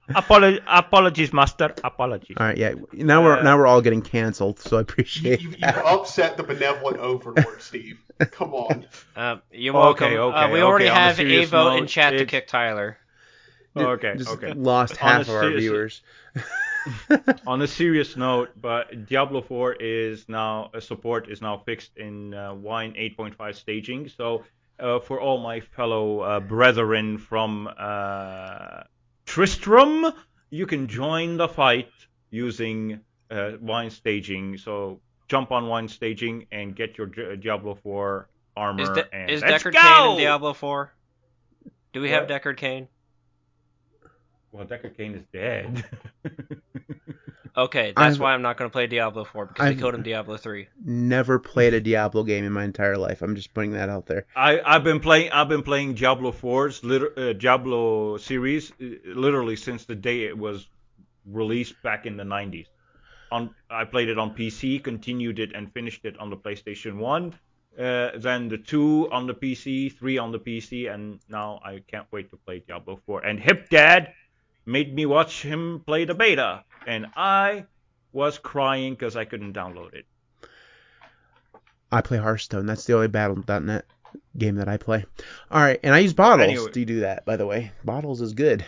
apolo- apologies, master. Apologies. All right, yeah. Now we're Uh, now we're all getting canceled, so I appreciate you, you've upset the benevolent overlord, Steve. Come on. Uh, you're Okay, welcome. okay, uh, we already okay, on a have serious Avo in note, chat to kick Tyler. Okay, Just okay. lost half of our serious- viewers. on a serious note, but Diablo 4 is now uh, support is now fixed in uh, Wine 8.5 staging. So uh, for all my fellow uh, brethren from uh, Tristram, you can join the fight using uh, Wine staging. So jump on Wine staging and get your Di- Diablo 4 armor. Is, De- and is Deckard go! Cain in Diablo 4? Do we have Deckard Cain? Well, Deckard Cain is dead. Okay, that's I've- why I'm not going to play Diablo 4 because I've- they killed him Diablo 3. Never played a Diablo game in my entire life. I'm just putting that out there. I I've been playing I've been playing Diablo 4's lit- uh, Diablo series uh, literally since the day it was released back in the 90s. On I played it on PC, continued it and finished it on the PlayStation 1. Uh, then the 2 on the PC, 3 on the PC, and now I can't wait to play Diablo 4. And Hip Dad made me watch him play the beta, and I was crying because I couldn't download it. I play Hearthstone. That's the only Battle.net game that I play. All right, and I use Bottles Anyway. to do that, by the way. Bottles is good.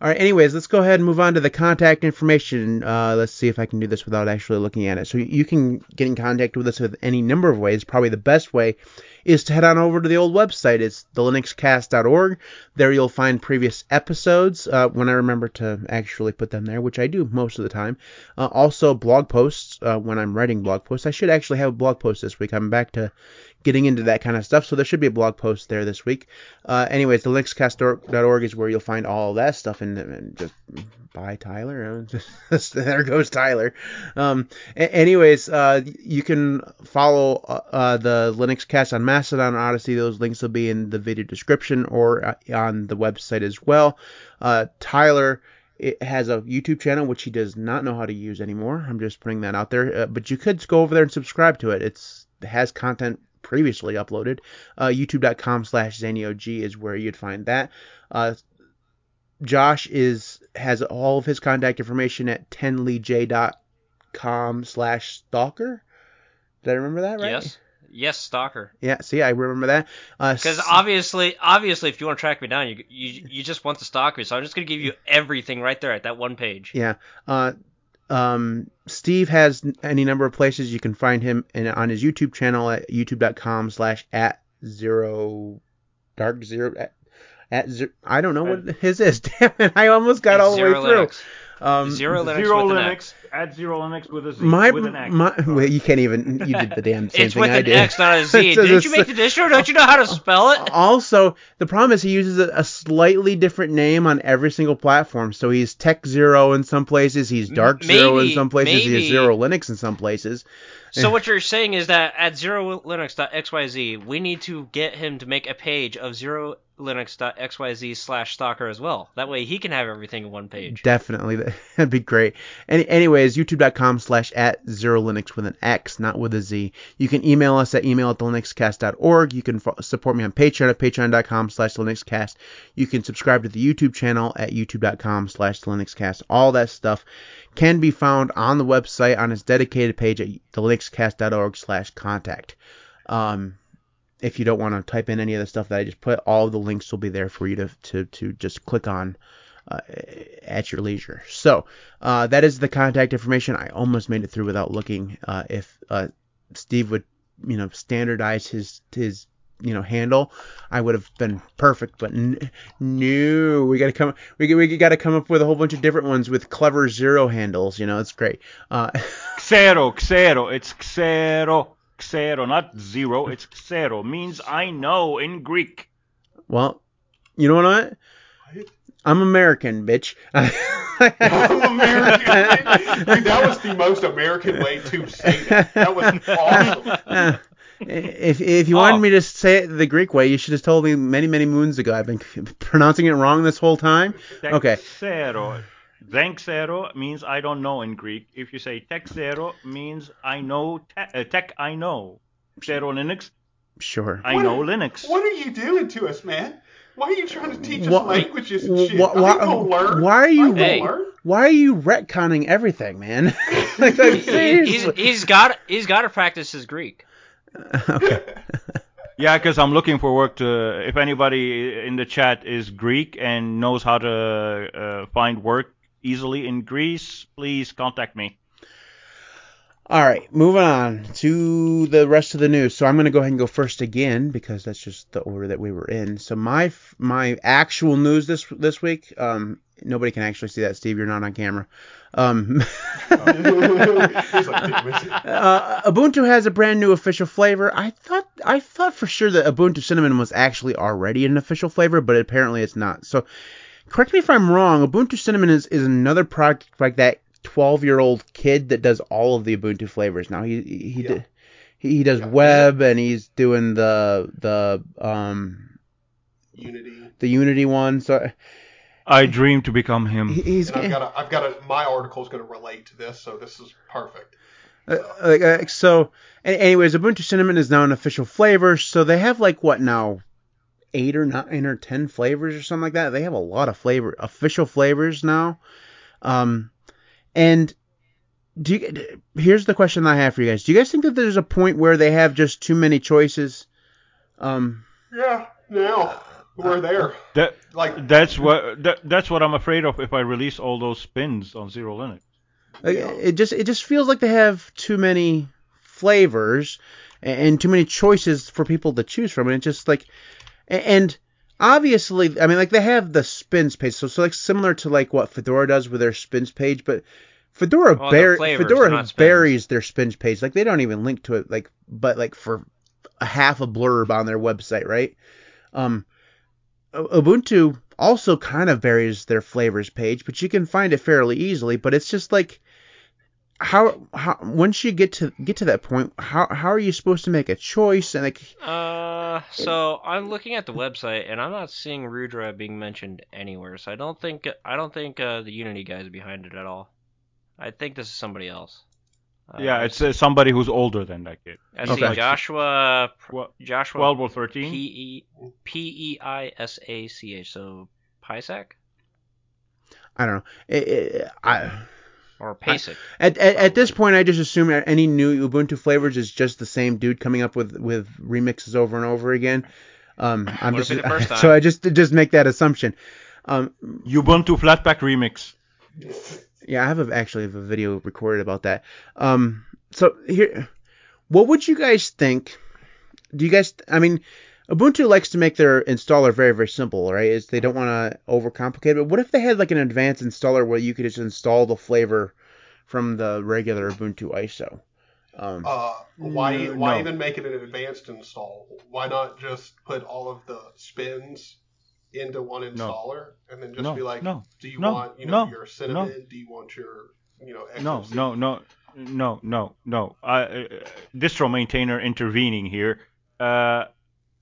All right, anyways, let's go ahead and move on to the contact information. Uh, let's see if I can do this without actually looking at it. So you can get in contact with us with any number of ways. Probably the best way is to head on over to the old website. It's thelinuxcast.org. There you'll find previous episodes uh, when I remember to actually put them there, which I do most of the time. Uh, also, blog posts uh, when I'm writing blog posts. I should actually have a blog post this week. I'm back to getting into that kind of stuff, so there should be a blog post there this week. Uh, anyways, thelinuxcast.org is where you'll find all that stuff, and, and just bye Tyler. there goes Tyler. Um, anyways, uh, you can follow uh, uh, the Linux Cast on Mastodon, Odysee. Those links will be in the video description or uh, on the website as well. Uh, Tyler it has a YouTube channel which he does not know how to use anymore. I'm just putting that out there. Uh, but you could go over there and subscribe to it. It's it has content previously uploaded. Uh, YouTube.com slash ZaneyOG is where you'd find that. Uh, Josh is has all of his contact information at 10leej.com slash stalker. Did I remember that right? Yes. Yes, stalker. Yeah, see, I remember that. Uh, Because obviously, obviously, if you want to track me down, you you you just want to stalk me. So I'm just gonna give you everything right there at that one page. Yeah. Uh, um, Steve has any number of places you can find him on his YouTube channel at youtube.com slash at zero dark zero at, at zero. I don't know what his is. Damn it! I almost got all the way through. Linux. Um, Zero Linux Zero with an Linux. X. Add zero Linux with a Z. my with an X. my well, you can't even you did the damn same It's thing with I an did. X, not a Z. So Didn't this- you make the distro? Don't you know how to spell it? Also, the problem is he uses a, a slightly different name on every single platform. So he's TechXero in some places, he's Dark Zero in some places, he's maybe- Zero Linux in some places. So what you're saying is that at xerolinux.xyz, we need to get him to make a page of xerolinux.xyz slash stalker as well. That way he can have everything in one page. Definitely, that'd be great. Any, anyways, youtube.com slash at zero linux with an X, not with a Z. You can email us at email at thelinuxcast.org. You can fo- support me on Patreon at patreon.com slash linuxcast. You can subscribe to the YouTube channel at youtube.com slash linuxcast. All that stuff can be found on the website on its dedicated page at thelinuxcast.org slash contact. Um, if you don't want to type in any of the stuff that I just put, all the links will be there for you to, to, to just click on uh, at your leisure. So uh, that is the contact information. I almost made it through without looking. Uh, if uh, Steve would, you know, standardize his his you know handle, I would have been perfect. But n- no, we got to come we we got to come up with a whole bunch of different ones with clever zero handles. You know, it's great. Uh, Xero, xero. It's xero, xero, not zero. It's xero. Means I know in Greek. well, you know what? I'm American, bitch. I'm American. Dude, that was the most American way to say it. That was awesome. If if you Oh. wanted me to say it the Greek way, you should have told me many many moons ago. I've been pronouncing it wrong this whole time. Okay. Xero. Xero means I don't know in Greek. If you say tech zero means I know te- uh, tech I know. Xero Linux, Sure. I What know are- Linux. What are you doing to us, man? Why are you trying to teach us Wha- languages and wha- shit? wha- I why- ain't learn. why are you- I ain't gonna Hey. learn. Why are you retconning everything, man? like, like, He- he's, he's got he's got to practice his Greek. okay. Yeah, because I'm looking for work to. If anybody in the chat is Greek and knows how to uh, find work easily in Greece, please contact me. All right, moving on to the rest of the news. So I'm going to go ahead and go first again because that's just the order that we were in. So my my actual news this this week. Um, nobody can actually see that, Steve. You're not on camera. Um, He's like, "Damn it." uh, Ubuntu has a brand new official flavor. I thought I thought for sure that Ubuntu Cinnamon was actually already an official flavor, but apparently it's not. So correct me if I'm wrong. Ubuntu Cinnamon is, is another product like that 12 year old kid that does all of the Ubuntu flavors. Now he he Yeah. d- he, he does Yeah. web and he's doing the the um Unity. the Unity one. So I dream to become him. he- he's And I've got a, I've got a, my article is going to relate to this, so this is perfect. Uh, like, uh, so, a- anyways, Ubuntu Cinnamon is now an official flavor. So they have like what now, eight or nine or ten flavors or something like that. They have a lot of flavor, official flavors now. Um, and do you, here's the question I have for you guys: Do you guys think that there's a point where they have just too many choices? Um, Yeah, now we're there. That Like, that's what that, that's what I'm afraid of if I release all those spins on XeroLinux. it just it just feels like they have too many flavors. and too many choices for people to choose from. And it's just like, and obviously, I mean, like they have the spins page, so so like similar to like what Fedora does with their spins page, but Fedora Well, bar- flavors, Fedora not spins. buries their spins page. Like they don't even link to it. Like, but like for a half a blurb on their website, right? Um, U- Ubuntu also kind of buries their flavors page, but you can find it fairly easily. But it's just like how how once you get to get to that point, how how are you supposed to make a choice? And like, Uh, so I'm looking at the website and I'm not seeing Rudra being mentioned anywhere. So I don't think I don't think uh, the Unity guys behind it at all. I think this is somebody else. Uh, yeah, it's uh, somebody who's older than that kid. I see Okay. Joshua Tw- Joshua 12 or 13. P E P E I S A C H. So Pisac. I don't know. It, it, I or Pasic. At, at, at this point, I just assume any new Ubuntu flavors is just the same dude coming up with, with remixes over and over again. Um, I'm just the first time. so I just just make that assumption. Um, Ubuntu Flatpak Remix. Yeah, I have a, actually have a video recorded about that. Um, so here, what would you guys think? Do you guys? I mean, Ubuntu likes to make their installer very very simple, right? Is they don't want to overcomplicate it. But what if they had like an advanced installer where you could just install the flavor from the regular Ubuntu ISO? Um, Uh, why why no. even make it an advanced install? Why not just put all of the spins into one installer and then just No, be like, no, do you no, want you know no, your cinnamon? Do you want your you know No, XFC? no, no, no, no, no. I, uh, distro maintainer intervening here. Uh,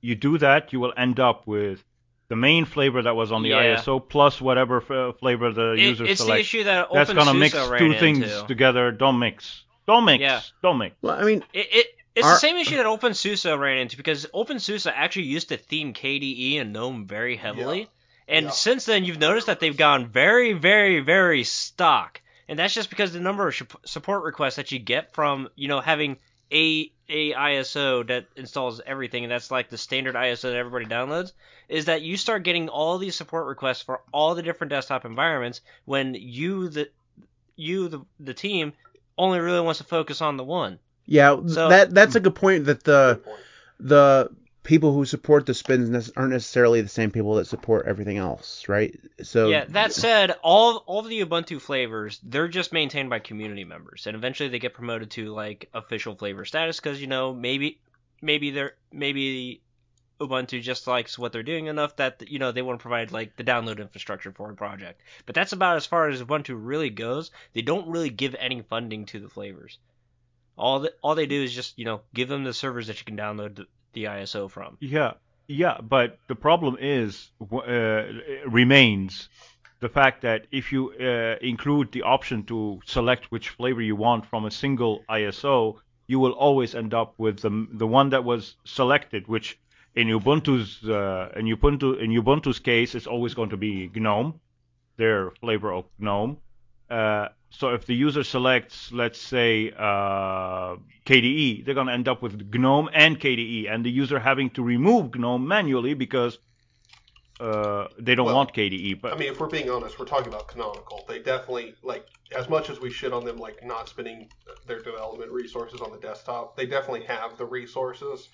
you do that, you will end up with the main flavor that was on the Yeah. ISO plus whatever f- flavor the It- user it's the issue that That's gonna mix OpenSUSE ran two things together. Don't mix. Don't mix. Yeah. Don't mix. well, I mean, It, it it's Our- the same issue that OpenSUSE ran into because OpenSUSE actually used to theme KDE and GNOME very heavily, and Yeah. since then you've noticed that they've gone very, very, very stock, and that's just because the number of sup- support requests that you get from you know having a a ISO that installs everything, and that's like the standard ISO that everybody downloads, is that you start getting all these support requests for all the different desktop environments when you the you the the team only really wants to focus on the one. Yeah, So- that that's a hmm. good point. That the point. the people who support the spins aren't necessarily the same people that support everything else, right? So Yeah, that said, all all the Ubuntu flavors, they're just maintained by community members, and eventually they get promoted to like official flavor status because you know maybe maybe they're maybe Ubuntu just likes what they're doing enough that you know they want to provide like the download infrastructure for a project. But that's about as far as Ubuntu really goes. They don't really give any funding to the flavors. All that all they do is just you know give them the servers that you can download the, the ISO from. Yeah, yeah, but the problem is uh, remains the fact that if you uh, include the option to select which flavor you want from a single ISO, you will always end up with the the one that was selected, which in Ubuntu's uh, in Ubuntu in Ubuntu's case is always going to be GNOME, their flavor of GNOME. Uh, so if the user selects, let's say, uh, KDE, they're going to end up with GNOME and KDE, and the user having to remove GNOME manually because uh, they don't Well, want KDE. But I mean, if we're being honest, we're talking about Canonical. They definitely like as much as we shit on them, like not spending their development resources on the desktop. They definitely have the resources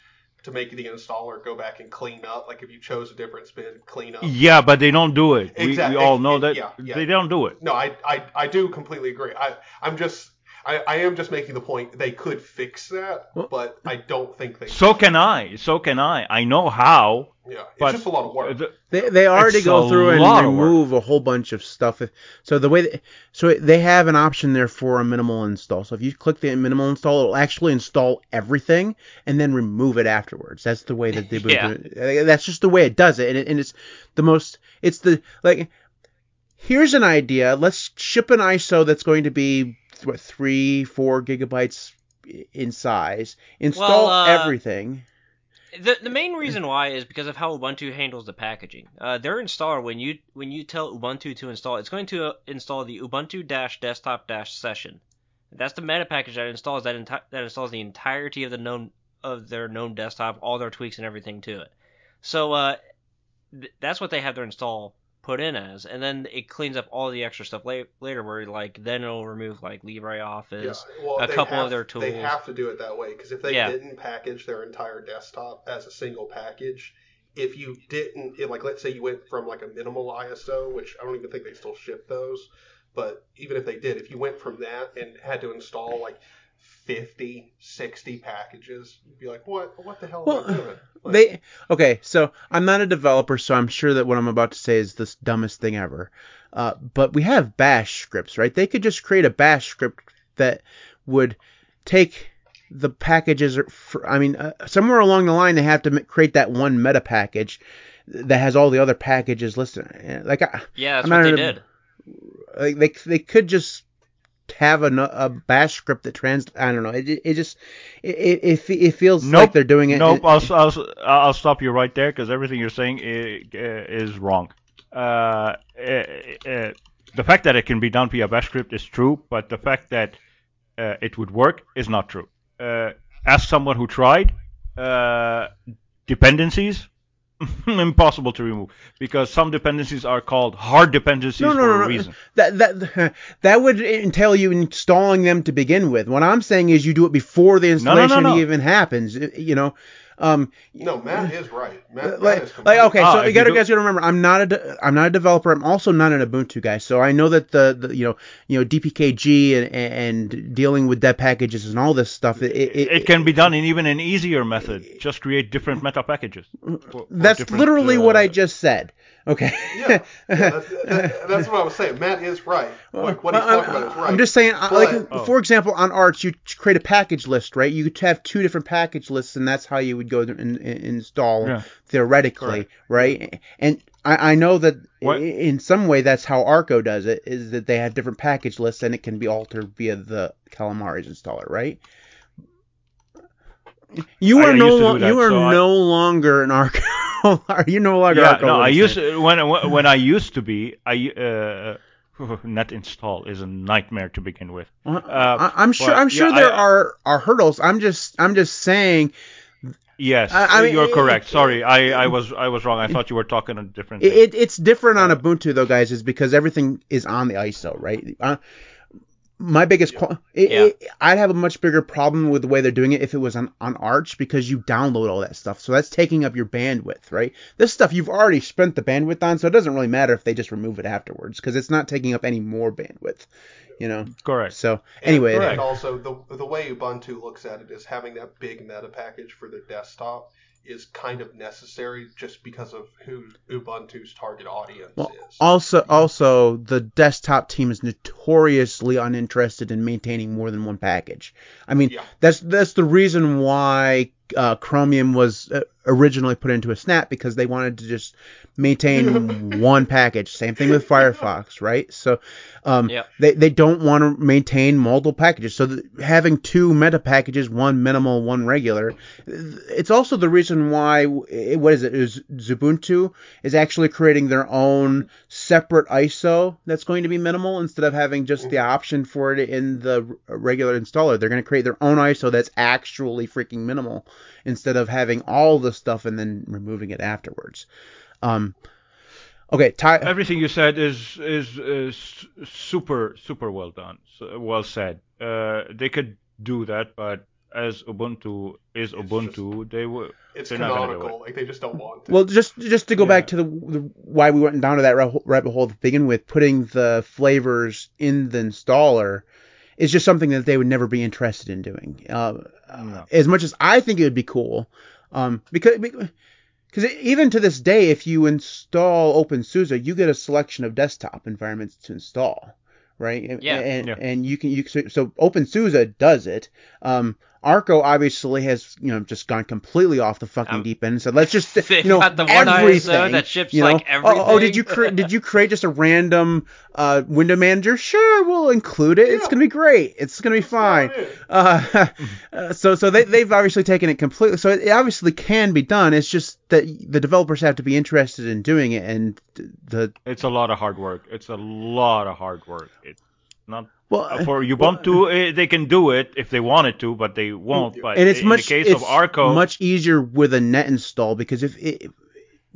to make the installer go back and clean up. Like if you chose a different spin, clean up. yeah, but they don't do it. We, we all know that Yeah, yeah. they don't do it. No, I, I, I do completely agree. I, I'm just, I, I am just making the point they could fix that, Well- but I don't think they. So can I. So can I. I know how. yeah, it's But just a lot of work. They, they already It's go a through and lot of work. remove a whole bunch of stuff. So the way that, so they have an option there for a minimal install. So if you click the minimal install, it'll actually install everything and then remove it afterwards. That's the way that they Yeah. That's just the way it does it, and, it, and it's the most. It's the like. Here's an idea. Let's ship an ISO that's going to be what three, four gigabytes in size. Install Well, uh, everything. The the main reason why is because of how Ubuntu handles the packaging. Uh, their installer, when you when you tell Ubuntu to install, it's going to uh, install the Ubuntu dash desktop dash session. That's the meta package that installs that enti- that installs the entirety of the GNOME of their GNOME desktop, all their tweaks and everything to it. So uh, th- that's what they have their install put in as, and then it cleans up all the extra stuff la- later. Where like then it'll remove like LibreOffice, well, a couple have, of their tools. They have to do it that way because if they Yeah. didn't package their entire desktop as a single package, if you didn't, if, like let's say you went from like a minimal ISO, which I don't even think they still ship those, but even if they did, if you went from that and had to install like 50, 60 packages, you'd be like, what? What the hell Well, am I doing? Like, They okay, so I'm not a developer, so I'm sure that what I'm about to say is the dumbest thing ever. Uh, but we have Bash scripts, right? They could just create a Bash script that would take the packages. For, I mean, uh, somewhere along the line, they have to m- create that one meta package that has all the other packages listed. Uh, Like, I, yeah, that's I'm what they a- did. like they they could just have a, a Bash script that trans. I don't know. It, it just it, it it feels Nope. like they're doing it. Nope, I'll, I'll, I'll stop you right there because everything you're saying is, is wrong. Uh, the fact that it can be done via Bash script is true, but the fact that uh, it would work is not true. Uh, ask someone who tried. Uh, dependencies impossible to remove because some dependencies are called hard dependencies no, no, for no, a no. reason. That that that would entail you installing them to begin with. What I'm saying is you do it before the installation even happens. You know, um, no, Matt is right. Matt, Matt like, is like okay, Ah, so if you you gotta do- guys gotta remember, I'm not a de- I'm not a developer. I'm also not an Ubuntu guy. So I know that the, the you know you know DPKG and, and dealing with deb packages and all this stuff. It, it, It can be done in even an easier method. Just create different meta packages. for- for That's different, literally what uh, I just said. Okay. Yeah, yeah that's, that, that's what I was saying. Matt is right. Like what he's talking I'm, about is right. I'm just saying, But- like, Oh. for example, on Arch, you create a package list, right? You could have two different package lists, and that's how you would go to in, in, install Yeah. theoretically, Correct. right? And I, I know that What- in some way that's how Arco does it, is that they have different package lists, and it can be altered via the Calamares installer, right? You are I no used lo- that, you are so I- no longer an Arco. are you no longer Yeah, no, I used to, when when I used to be, I uh, net install is a nightmare to begin with. Uh, Uh, I, am sure. but, I'm sure yeah, there I- are are hurdles. I'm just. I'm just saying. Yes, I- I mean, you're it- correct. it- Sorry, I, I was I was wrong. I thought you were talking a different It, it, it's different on Ubuntu though, guys, is because everything is on the ISO, right? Uh, my biggest, qu- it, Yeah. it- I'd have a much bigger problem with the way they're doing it if it was on, on Arch because you download all that stuff, so that's taking up your bandwidth, right? This stuff you've already spent the bandwidth on, so it doesn't really matter if they just remove it afterwards because it's not taking up any more bandwidth, you know. correct. So And- anyway, and also the the way Ubuntu looks at it is having that big meta package for their desktop is kind of necessary just because of who Ubuntu's target audience Well, is. Also, also, the desktop team is notoriously uninterested in maintaining more than one package. I mean, Yeah. that's that's the reason why uh, Chromium was uh, originally put into a snap because they wanted to just maintain one package. Same thing with Firefox, right? So, um, Yep. they they don't want to maintain multiple packages. So having two meta packages, one minimal, one regular, it's also the reason why eh, what is it is Ubuntu is actually creating their own separate ISO that's going to be minimal instead of having just the option for it in the regular installer. They're going to create their own ISO that's actually freaking minimal instead of having all the stuff and then removing it afterwards. Um, okay, Ty. Everything you said is is, is super super well done, so, well said. Uh, they could do that, but as Ubuntu is Ubuntu, they were. it's they're not canonical. Like they just don't want to. Well, just just to go Yeah. back to the, the why we went down to that rabbit rabbit hole to begin with, putting the flavors in the installer is just something that they would never be interested in doing. Uh, No. As much as I think it would be cool, um, because because even to this day, if you install OpenSUSE, you get a selection of desktop environments to install, right? And- Yeah. And, Yeah. and you can you so, so OpenSUSE does it. Um, Arco obviously has you know just gone completely off the fucking Um, deep end. So let's just They you know got the one ISO everything, that ships, you know? like, Oh, oh, did you create did you create just a random uh, window manager? Sure, we'll include it. It's gonna be great. It's gonna be fine. fine. Uh, uh, so so they they've obviously taken it completely. So it obviously can be done. It's just that the developers have to be interested in doing it, and the It's a lot of hard work. It's a lot of hard work. It's not well uh, for Ubuntu. eh, they can do it if they wanted to, but they won't. But and it's in much the case of Arco, much easier with a net install because if it,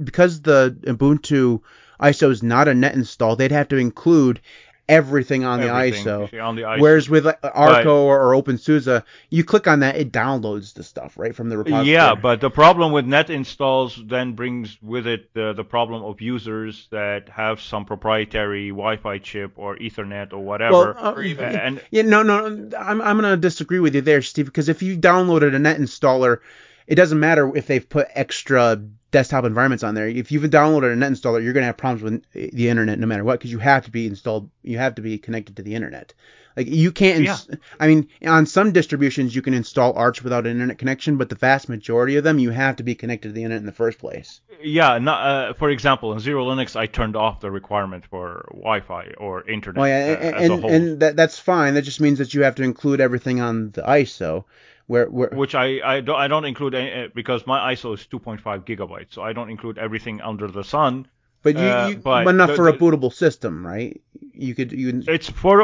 because the Ubuntu ISO is not a net install, they'd have to include everything on the ISO. on the ISO. Whereas with like, Arco or, or OpenSUSE, you click on that, it downloads the stuff right from the repository. Yeah, but the problem with net installs then brings with it the, the problem of users that have some proprietary Wi-Fi chip or Ethernet or whatever. Well, uh, Or even- and Yeah, no, no, I'm I'm gonna disagree with you there, Steve, because if you downloaded a net installer, it doesn't matter if they've put extra desktop environments on there. If you've downloaded a net installer, you're gonna have problems with the internet no matter what, because you have to be installed, you have to be connected to the internet. Like you can't. ins- I mean, on some distributions you can install Arch without an internet connection, but the vast majority of them you have to be connected to the internet in the first place. yeah, no, uh, for example, in XeroLinux, I turned off the requirement for Wi-Fi or internet Well, yeah, uh, and as a and, whole, and that, that's fine. That just means that you have to include everything on the ISO, where where which I I don't, I don't include any, uh, because my ISO is 2.5 gigabytes, so I don't include everything under the sun. But you, Uh, you but but not the- for a bootable system, right? You could you It's for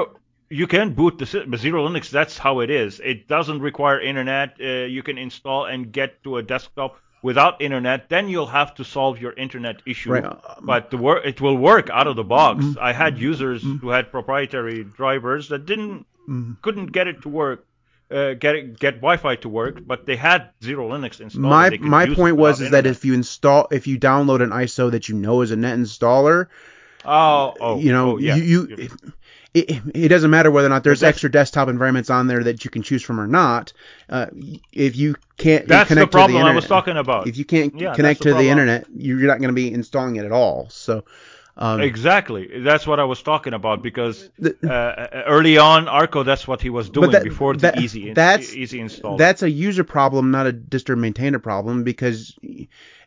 you can boot the system. XeroLinux, that's how it is. It doesn't require internet. Uh, you can install and get to a desktop without internet. Then you'll have to solve your internet issue. Right, um, but the wor- it will work out of the box. Mm-hmm. I had users who had proprietary drivers that didn't Mm-hmm. couldn't get it to work. Uh, get get Wi-Fi to work, but they had XeroLinux installed. my and they could my point was is that if you install if you download an ISO that you know is a net installer, oh oh you know oh, yeah. you, you it, it, it doesn't matter whether or not there's extra desktop environments on there that you can choose from or not. Uh, if you can't that's the connect to problem the I internet, was talking about. if you can't Yeah, connect the to the problem. internet, you're not going to be installing it at all. So. Um, Exactly. That's what I was talking about because The- uh, early on, Arco, that's what he was doing that- before the that- easy in- that's- easy install. That's a user problem, not a distro maintainer problem, because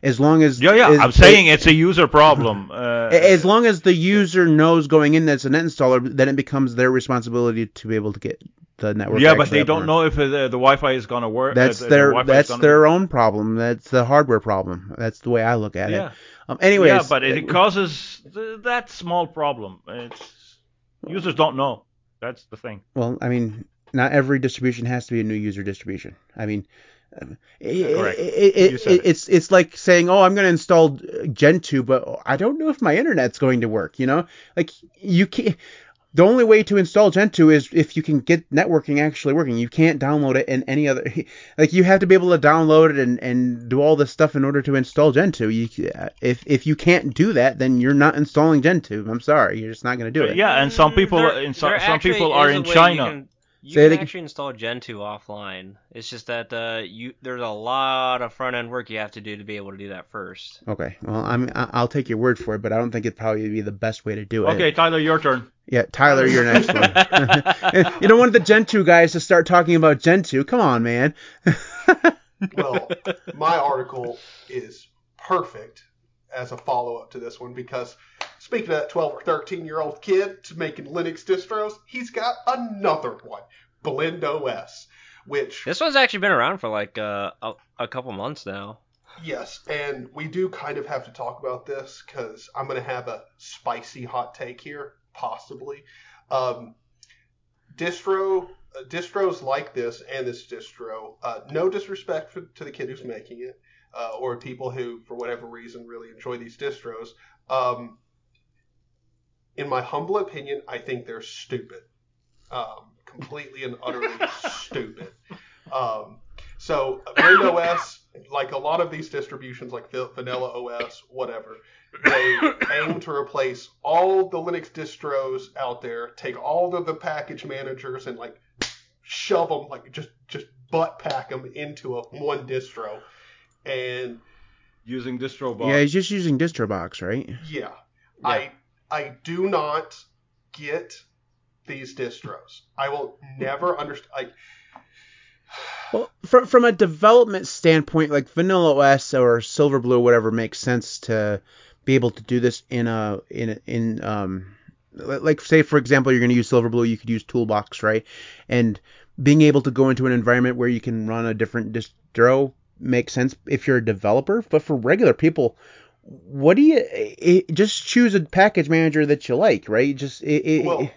as long as yeah, yeah. as- I'm saying it's a user problem. Uh, as long as the user knows going in that it's a net installer, then it becomes their responsibility to be able to get the network. yeah, but they don't know if uh, the, the Wi-Fi is gonna work. uh, That's the- the their Wi-Fi that's their own problem. That's the hardware problem. That's the way I look at Yeah. it. Um, anyways, yeah, but it causes th- that small problem. It's users don't know. That's the thing. well, I mean, not every distribution has to be a new user distribution. I mean, um, it, Correct. it- it- it- it. it's it's like saying, oh, I'm going to install Gentoo, but I don't know if my internet's going to work. You know, like you can't. The only way to install Gentoo is if you can get networking actually working. You can't download it in any other. Like you have to be able to download it and, and do all this stuff in order to install Gentoo. You uh, if if you can't do that, then you're not installing Gentoo. I'm sorry, you're just not going to do it. Yeah, and some mm, people There- in some, some people are in way you China. can- You Say can it actually install Gentoo offline. It's just that uh, you there's a lot of front end work you have to do to be able to do that first. Okay, well, I'm I- I'll take your word for it, but I don't think it'd probably be the best way to do it. Okay, Tyler, your turn. Yeah, Tyler, you're next one. you don't want the Gentoo guys to start talking about Gentoo. Come on, man. Well, my article is perfect as a follow up to this one because speaking of that 12 or 13 year old kid making Linux distros, he's got another one, Blend OS, which This one's actually been around for like uh, a, a couple months now. Yes, and we do kind of have to talk about this because I'm going to have a spicy hot take here, possibly. Um, distro uh, distros like this and this distro, uh, no disrespect for, to the kid who's making it uh, or people who, for whatever reason, really enjoy these distros. Um, in my humble opinion, I think they're stupid, um, completely and utterly stupid. Um, so Blend OS, like a lot of these distributions, like Vanilla OS, whatever, they aim to replace all the Linux distros out there, take all of the package managers and like shove them, like just just butt pack them into a one distro, and Using DistroBox. Yeah, he's just using DistroBox, right? yeah, I I do not get these distros. I will never understand. I Well, from from a development standpoint, like Vanilla OS or Silverblue, or whatever makes sense to be able to do this in a in in um like say for example you're going to use Silverblue, you could use Toolbox, right? And being able to go into an environment where you can run a different distro makes sense if you're a developer, but for regular people. What do you it, just choose a package manager that you like, right? Just it, it, well,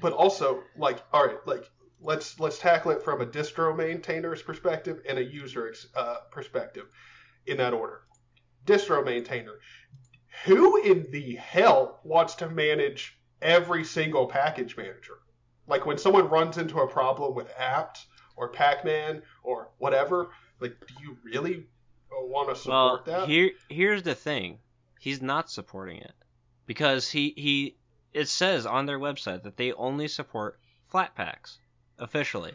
but also like all right, like let's let's tackle it from a distro maintainer's perspective and a user uh, perspective in that order. Distro maintainer, who in the hell wants to manage every single package manager? Like when someone runs into a problem with apt or Pacman or whatever, like do you really Oh, want to Well, that? here here's the thing. He's not supporting it because he he it says on their website that they only support Flatpaks officially.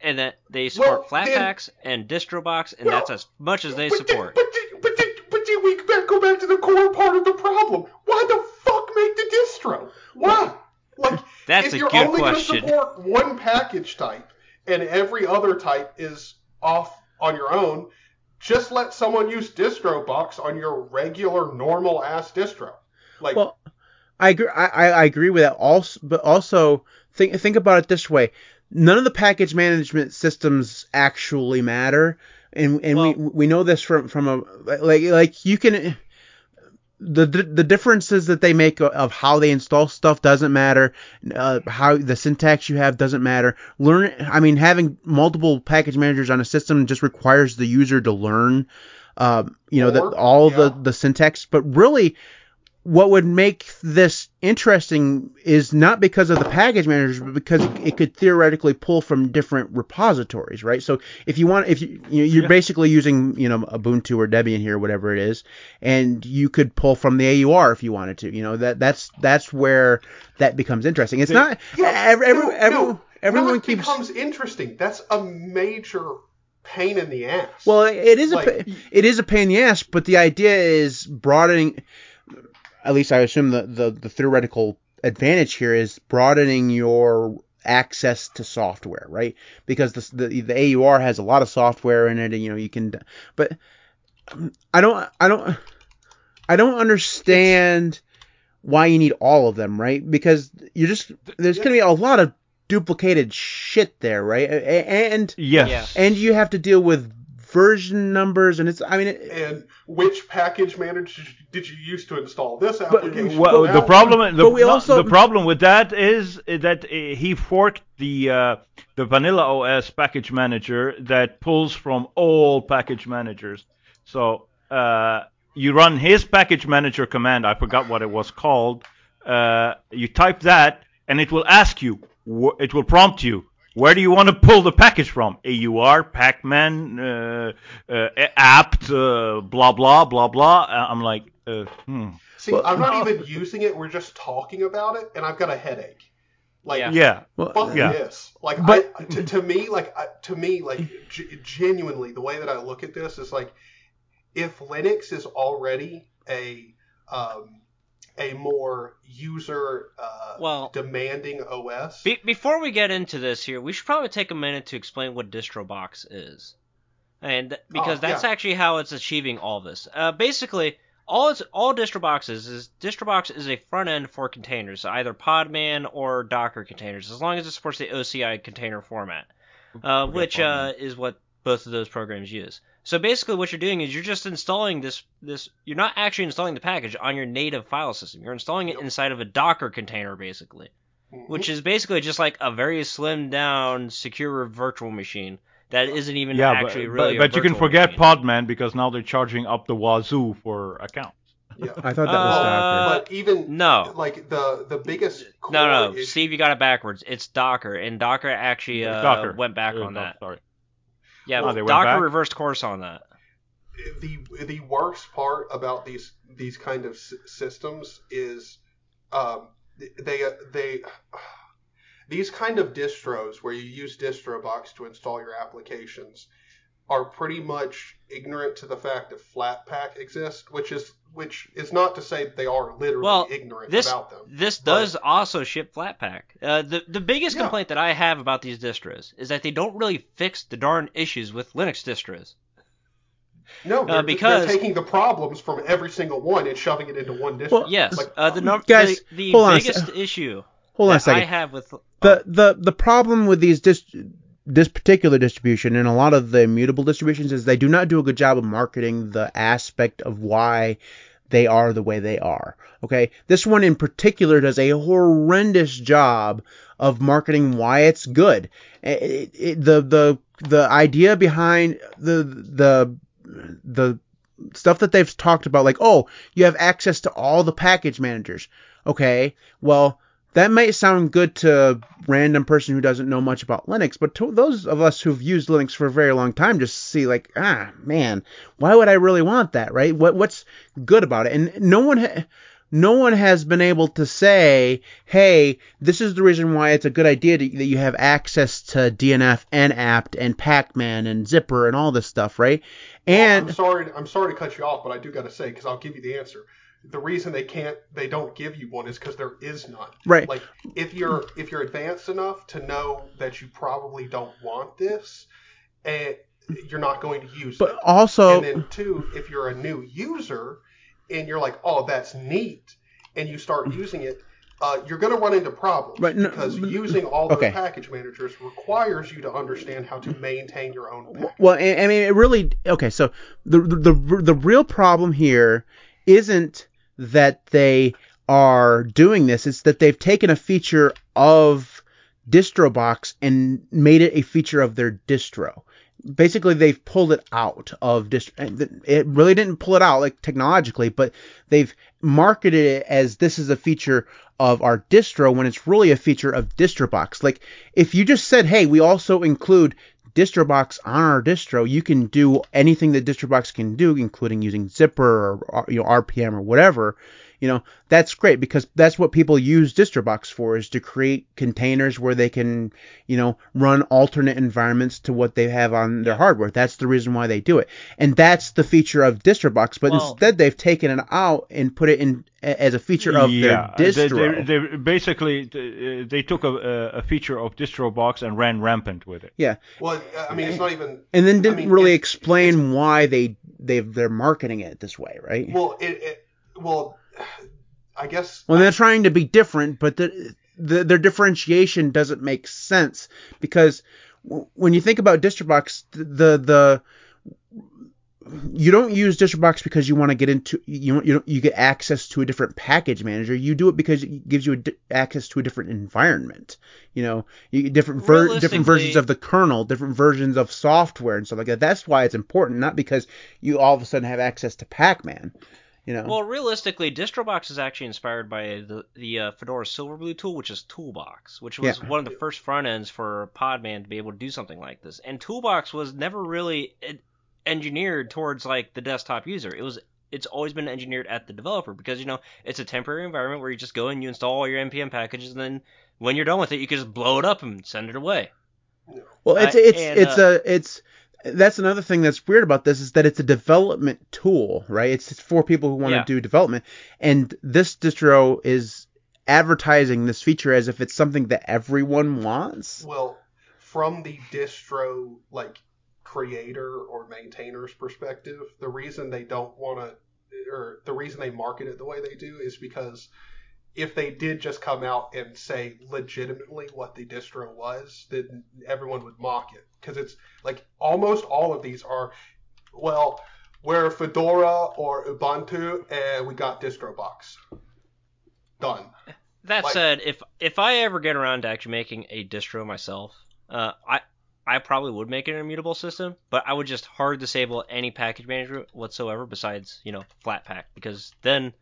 And that they support Well, flat then- packs and DistroBox, and Well, that's as much as they But support. But then, but then, but then we back, go back to the core part of the problem. Why the fuck make the distro? Why? Like, That's if a you're good only question. going to support one package type and every other type is off on your own, just let someone use DistroBox on your regular normal ass distro. Like, Well, I agree. I, I I agree with that. Also, but also think think about it this way: none of the package management systems actually matter, and and we we know this from from a like like you can. The, the differences that they make of how they install stuff doesn't matter. Uh, how the syntax you have doesn't matter. Learn. I mean, having multiple package managers on a system just requires the user to learn. Uh, you know, Or- the, all the the syntax. But really, what would make this interesting is not because of the package managers, but because it could theoretically pull from different repositories, right? So if you want, if you you- you're Yeah. basically using you know Ubuntu or Debian here, whatever it is, and you could pull from the AUR if you wanted to. You know that that's that's where that becomes interesting. It's not Yeah, every, every, no, every, no, everyone keeps. becomes interesting. That's a major pain in the ass. Well, it is a Like- pa- it is a pain in the ass, but the idea is broadening. At least I assume the, the, the theoretical advantage here is broadening your access to software, right? Because the, the the AUR has a lot of software in it, and you know you can. But I don't I don't I don't understand why you need all of them, right? Because you're just there's going to be a lot of duplicated shit there, right? A- a- And Yes. And you have to deal with version numbers and it's i mean it, and which package manager did you use to install this application? Well, the problem, the, but we no, also- the problem with that is that uh, he forked the uh, the vanilla OS package manager that pulls from all package managers. So uh, you run his package manager command. I forgot what it was called. Uh, you type that, and it will ask you. It will prompt you. Where do you want to pull the package from? AUR, Pacman, uh, uh, apt, uh, blah blah blah blah. Uh, I'm like, uh, hmm. See, Well- I'm not even using it. We're just talking about it, and I've got a headache. Like, Yeah. Yeah. well, fuck Yeah. this. Like, But- I, to, to me, like, I, to me, like, g- genuinely, the way that I look at this is like, if Linux is already a um, a more user uh, Well- demanding OS, Be- before we get into this here, we should probably take a minute to explain what DistroBox is, and th- because Oh, that's yeah. actually how it's achieving all this. Uh, basically, all it's all DistroBox is is DistroBox is a front end for containers, either Podman or Docker containers, as long as it supports the OCI container format, uh, which uh, is what both of those programs use. So basically, what you're doing is you're just installing this this. You're not actually installing the package on your native file system. You're installing it Yep. inside of a Docker container, basically Mhm. which is basically just like a very slimmed down secure virtual machine that isn't even Yeah, actually but, really. but, a but you can forget machine. Podman because now they're charging up the wazoo for accounts. yeah. i thought that was Uh, docker but even No. like the the biggest core No, no, issue- Steve, you got it backwards. It's Docker, and Docker actually uh, Docker. went back Uh, on no, that. Sorry. Yeah, Oh, they went Docker reversed course on that. the the worst part about these these kind of s- systems is um, they they these kind of distros where you use DistroBox to install your applications are pretty much ignorant to the fact that Flatpak exists, which is which is not to say they are literally Well, ignorant this about them. this But- does also ship Flatpak. Uh, the the biggest Yeah. complaint that I have about these distros is that they don't really fix the darn issues with Linux distros. No, they're, uh, because- they're taking the problems from every single one and shoving it into one distro. Well, Yes, Like, uh, the num- Guys, the, the hold on a biggest issue hold on a that I have with the the the problem with these dis- this particular distribution and a lot of the immutable distributions is they do not do a good job of marketing the aspect of why they are the way they are. Okay, this one in particular does a horrendous job of marketing why it's good. It, it, the the the idea behind the the the stuff that they've talked about, like, oh, you have access to all the package managers. Okay, well, that might sound good to a random person who doesn't know much about Linux, but to those of us who've used Linux for a very long time just see like, ah, man, why would I really want that, right? What what's good about it? And no one ha- no one has been able to say, hey, this is the reason why it's a good idea to, that you have access to DNF and apt and Pacman and Zypper and all this stuff, right? And I'm sorry, I'm sorry to cut you off, but I do got to say because I'll give you the answer. The reason they can't, they don't give you one is because there is none. right, Like if you're if you're advanced enough to know that you probably don't want this, and you're not going to use it but it. also and then two, if you're a new user and you're like, oh, that's neat, and you start using it, uh, you're going to run into problems Right, no, because using all those okay. package managers requires you to understand how to maintain your own package. Well, I I mean, it really okay. So the the the, the real problem here isn't that they are doing this; it's that they've taken a feature of DistroBox and made it a feature of their distro. Basically, they've pulled it out of distro. It really didn't pull it out like technologically, but they've marketed it as this is a feature of our distro when it's really a feature of DistroBox. Like if you just said, "Hey, we also include DistroBox on our distro," you can do anything that DistroBox can do, including using Zypper or, or you know RPM or whatever. You know that's great because that's what people use DistroBox for is to create containers where they can you know run alternate environments to what they have on their hardware. That's the reason why they do it, and that's the feature of DistroBox. But Well- instead, they've taken it out and put it in as a feature of yeah, their distro. They, they basically uh, they took a, a a feature of DistroBox and ran rampant with it. yeah, Well, I mean, it's not even. and then didn't mean, really it's- explain why they they they're marketing it this way, right? Well, it, it well, I guess Well, they're trying to be different, but the, the, their differentiation doesn't make sense because w- when you think about DistroBox, the the you don't use DistroBox because you want to get into you you you get access to a different package manager. You do it because it gives you a di- access to a different environment. You know, you, different ver- different versions of the kernel, different versions of software and stuff like that. That's why it's important, not because you all of a sudden have access to Pacman. You know. Well, realistically, DistroBox is actually inspired by the the uh, Fedora Silverblue tool, which is Toolbox, which was Yeah. one of the first front ends for Podman to be able to do something like this. And Toolbox was never really engineered towards like the desktop user. It was it's always been engineered at the developer because you know it's a temporary environment where you just go and you install all your npm packages, and then when you're done with it, you can just blow it up and send it away. Well, it's it's and, it's uh, a it's that's another thing that's weird about this is that it's a development tool, right? It's, it's for people who want Yeah. to do development, and this distro is advertising this feature as if it's something that everyone wants. Well, from the distro like creator or maintainer's perspective, the reason they don't want to, or the reason they market it the way they do, is because if they did just come out and say legitimately what the distro was, then everyone would mock it because it's like almost all of these are, well, we're Fedora or Ubuntu and we got DistroBox. Done. That Like- said, if if I ever get around to actually making a distro myself, uh, I I probably would make an immutable system, but I would just hard disable any package manager whatsoever besides you know Flatpak because then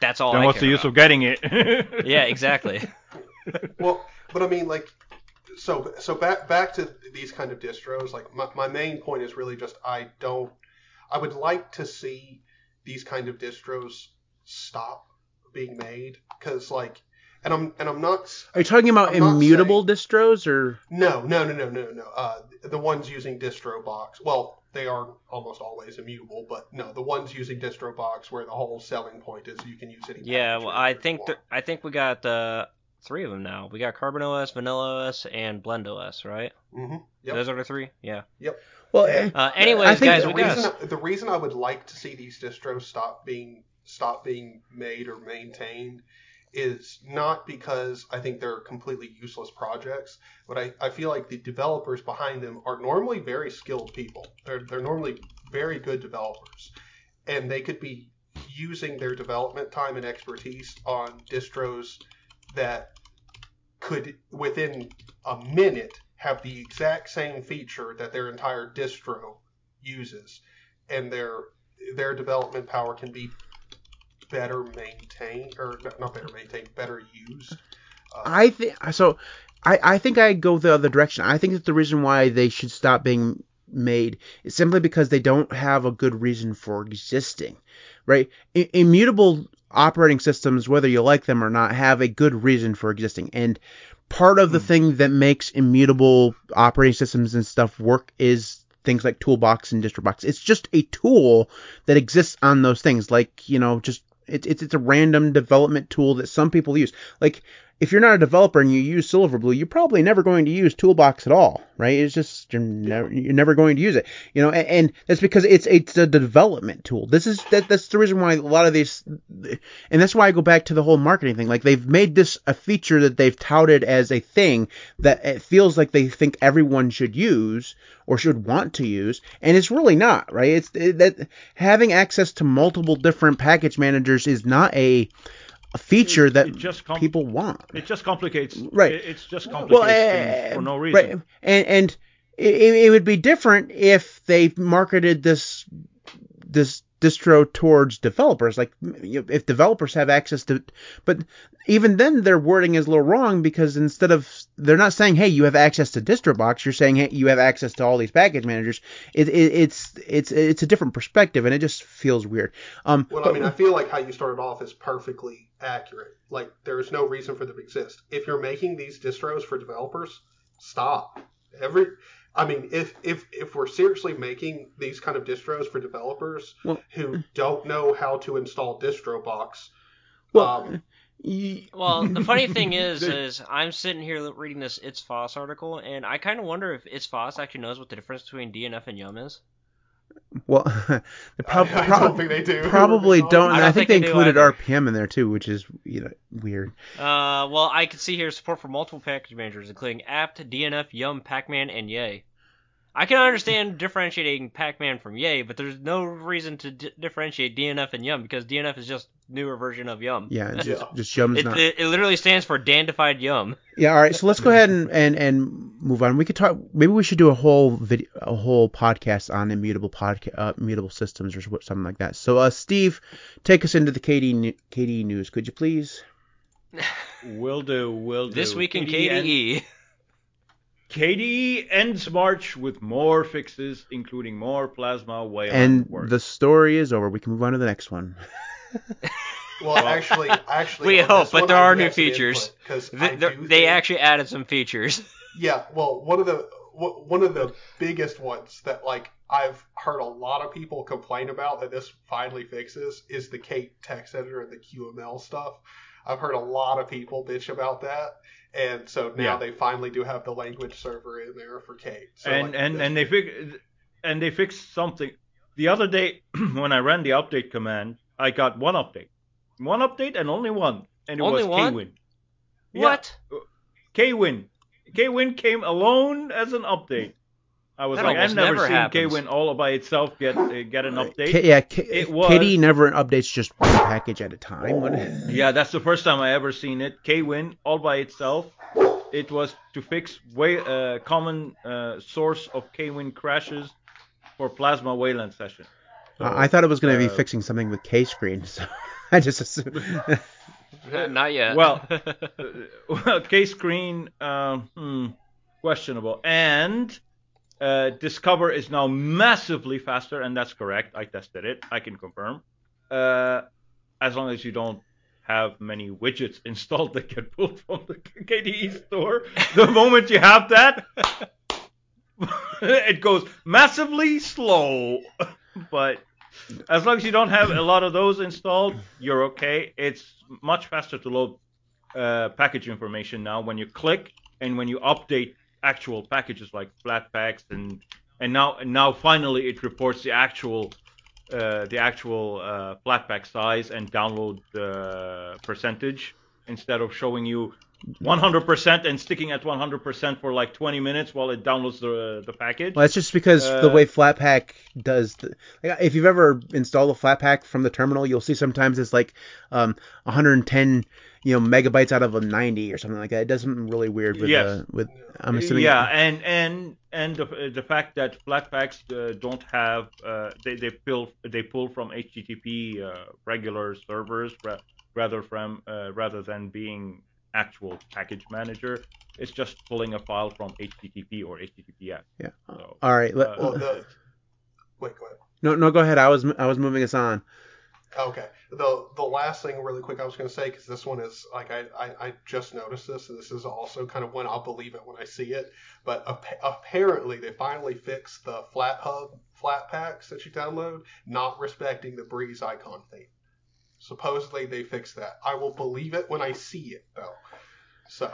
that's all. then I what's the care use about. of getting it? Yeah, exactly. Well, but I mean, like, so so back back to these kind of distros. Like, my, my main point is really just I don't. I would like to see these kind of distros stop being made because, like, and I'm and I'm not. Are you talking about I'm not immutable distros or? No, no, no, no, no, no. Uh, the ones using DistroBox. Well, they are almost always immutable, but no, the ones using DistroBox where the whole selling point is you can use any. yeah, well, I think want. th- I think we got uh, three of them now. We got Carbon OS, Vanilla OS, and Blend OS, right? Mhm, Yep. Those are the three. Yeah. Yep. Well, Yeah. Uh, anyways, I guys, the we got reason the reason I would like to see these distros stop being stop being made or maintained is not because I think they're completely useless projects, but I, I feel like the developers behind them are normally very skilled people. They're they're normally very good developers, and they could be using their development time and expertise on distros that could within a minute have the exact same feature that their entire distro uses and their their development power can be better maintained or not better maintained, better used. Uh, I think so. I, I think I go the other direction. I think that the reason why they should stop being made is simply because they don't have a good reason for existing, right? I, immutable operating systems, whether you like them or not, have a good reason for existing. And part of the Hmm. thing that makes immutable operating systems and stuff work is things like Toolbox and DistroBox. It's just a tool that exists on those things. Like, you know, just it's it's it's a random development tool that some people use. Like if you're not a developer and you use Silverblue, you're probably never going to use Toolbox at all, right? It's just you're never you're never going to use it, you know. And, and that's because it's it's a development tool. This is that that's the reason why a lot of these, and that's why I go back to the whole marketing thing. Like they've made this a feature that they've touted as a thing that it feels like they think everyone should use or should want to use, and it's really not, right? It's it, that having access to multiple different package managers is not a a feature It- that it just com- people want. It just complicates. Right. It, it's just complicates things uh, for no reason. Right. And and it, it would be different if they marketed this this distro towards developers. Like if developers have access to, but even then their wording is a little wrong because instead of they're not saying hey you have access to DistroBox, you're saying hey you have access to all these package managers. It, it it's it's it's a different perspective and it just feels weird. Um, Well, but- I mean, I feel like how you started off is perfectly accurate. Like, there is no reason for them to exist. If you're making these distros for developers, stop. Every, I mean, if if if we're seriously making these kind of distros for developers Well- who don't know how to install DistroBox, well, um, Well, the funny thing is, is I'm sitting here reading this It's Foss article, and I kind of wonder if It's Foss actually knows what the difference between DNF and Yum is. Well, the prob- I, I prob- don't think they do. probably don't. I don't I think, think they, they do included either. RPM in there too, which is you know weird. Uh, well, I can see here support for multiple package managers, including apt, DNF, Yum, Pacman, and Yay. I can understand differentiating Pacman from Yay, but there's no reason to di- differentiate DNF and Yum because DNF is just newer version of Yum. Yeah, just, Yeah. just Yum's It, not. it, it literally stands for Dandified Yum. Yeah, all right. So let's go ahead and, and, and move on. We could talk. Maybe we should do a whole video, a whole podcast on immutable podca- uh, immutable systems or something like that. So, uh, Steve, take us into the KD KDE news, could you please? Will do. Will do. This week in KDE KDE. KDE ends March with more fixes, including more plasma whale And work. the story is over. We can move on to the next one. well, actually, actually, We oh, hope, but there I are new features. input, 'cause They, I they're- do they think- actually added some features. Yeah, well, one of the one of the biggest ones that like I've heard a lot of people complain about that this finally fixes is the Kate text editor and the QML stuff. I've heard a lot of people bitch about that, and so now Yeah. they finally do have the language server in there for Kate. So and like, and and they fix and they fixed something. The other day when I ran the update command, I got one update, one update and only one, and it Only was one? KWin. What? KWin. KWin came alone as an update. I was That like, I've never never seen happens. KWin all by itself get uh, get an update. K- yeah, K- It was- KDE never updates just one package at a time. What- Yeah, that's the first time I ever seen it. KWin all by itself. It was to fix way uh, common uh, source of KWin crashes for Plasma Wayland session. So, I I thought it was going to be uh, fixing something with KScreen, so I just assumed. Not yet. Well, uh, well, KScreen, um, hmm, questionable. And uh, Discover is now massively faster, and that's correct. I tested it. I can confirm. Uh, as long as you don't have many widgets installed that get pulled from the KDE store. The moment you have that, it goes massively slow. but as long as you don't have a lot of those installed, you're okay. It's much faster to load uh, package information now when you click and when you update actual packages like Flatpaks and and now and now finally it reports the actual uh, the actual uh, Flatpak size and download uh, percentage instead of showing you 100% and sticking at 100% for like 20 minutes while it downloads the the package. Well, that's just because the Uh, way Flatpak does. The, like, if you've ever installed a Flatpak from the terminal, you'll see sometimes it's like um, 110 you know megabytes out of a 90 or something like that. It does something really weird with Yes. uh, with I'm assuming. Yeah, and and and the, the fact that Flatpaks uh, don't have uh, they they pull they pull from HTTP uh, regular servers rather from uh, rather than being actual package manager. It's just pulling a file from HTTP or HTTPS. Yeah. So, All right. Let, Uh, Well, the, wait, go ahead. no, no, go ahead. I was I was moving us on. Okay. The the last thing really quick I was going to say because this one is like I, I I just noticed this and this is also kind of when I'll believe it when I see it. But ap- apparently they finally fixed the flat hub flat packs that you download not respecting the Breeze icon theme. Supposedly they fixed that. I will believe it when I see it though. So.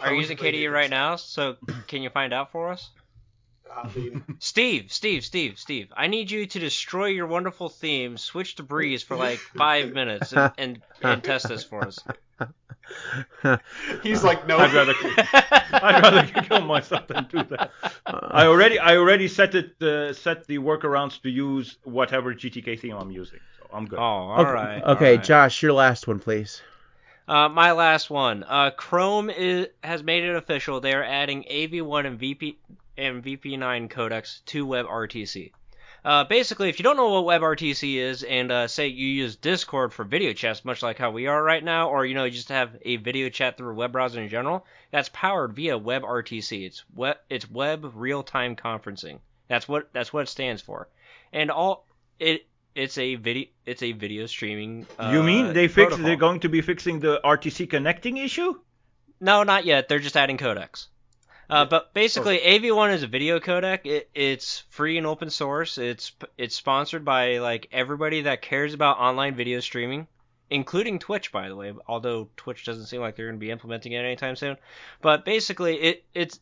Are you using KDE right now? So can you find out for us? that. I mean, Steve, Steve, Steve, Steve. I need you to destroy your wonderful theme, switch to Breeze for like five minutes, and, and, and test this for us. he's like no. I'd rather I'd rather kill myself than do that. I already I already set it uh, set the workarounds to use whatever GTK theme I'm using, so I'm good. Oh, all okay, right. Okay, all right. Josh, your last one, please. Uh, my last one. Uh, Chrome is, has made it official. They are adding AV1 and VP and VP9 codecs to WebRTC. Uh, basically, if you don't know what WebRTC is, and uh, say you use Discord for video chats, much like how we are right now, or you know you just have a video chat through a web browser in general, that's powered via WebRTC. It's web it's web real time conferencing. That's what that's what it stands for, and all it it's a video it's a video streaming. Uh, you mean they fix protocol. they're going to be fixing the RTC connecting issue? No, not yet. They're just adding codecs. Uh, but basically, AV1 is a video codec. It, it's free and open source. It's it's sponsored by like everybody that cares about online video streaming, including Twitch, by the way. Although Twitch doesn't seem like they're going to be implementing it anytime soon. But basically, it it's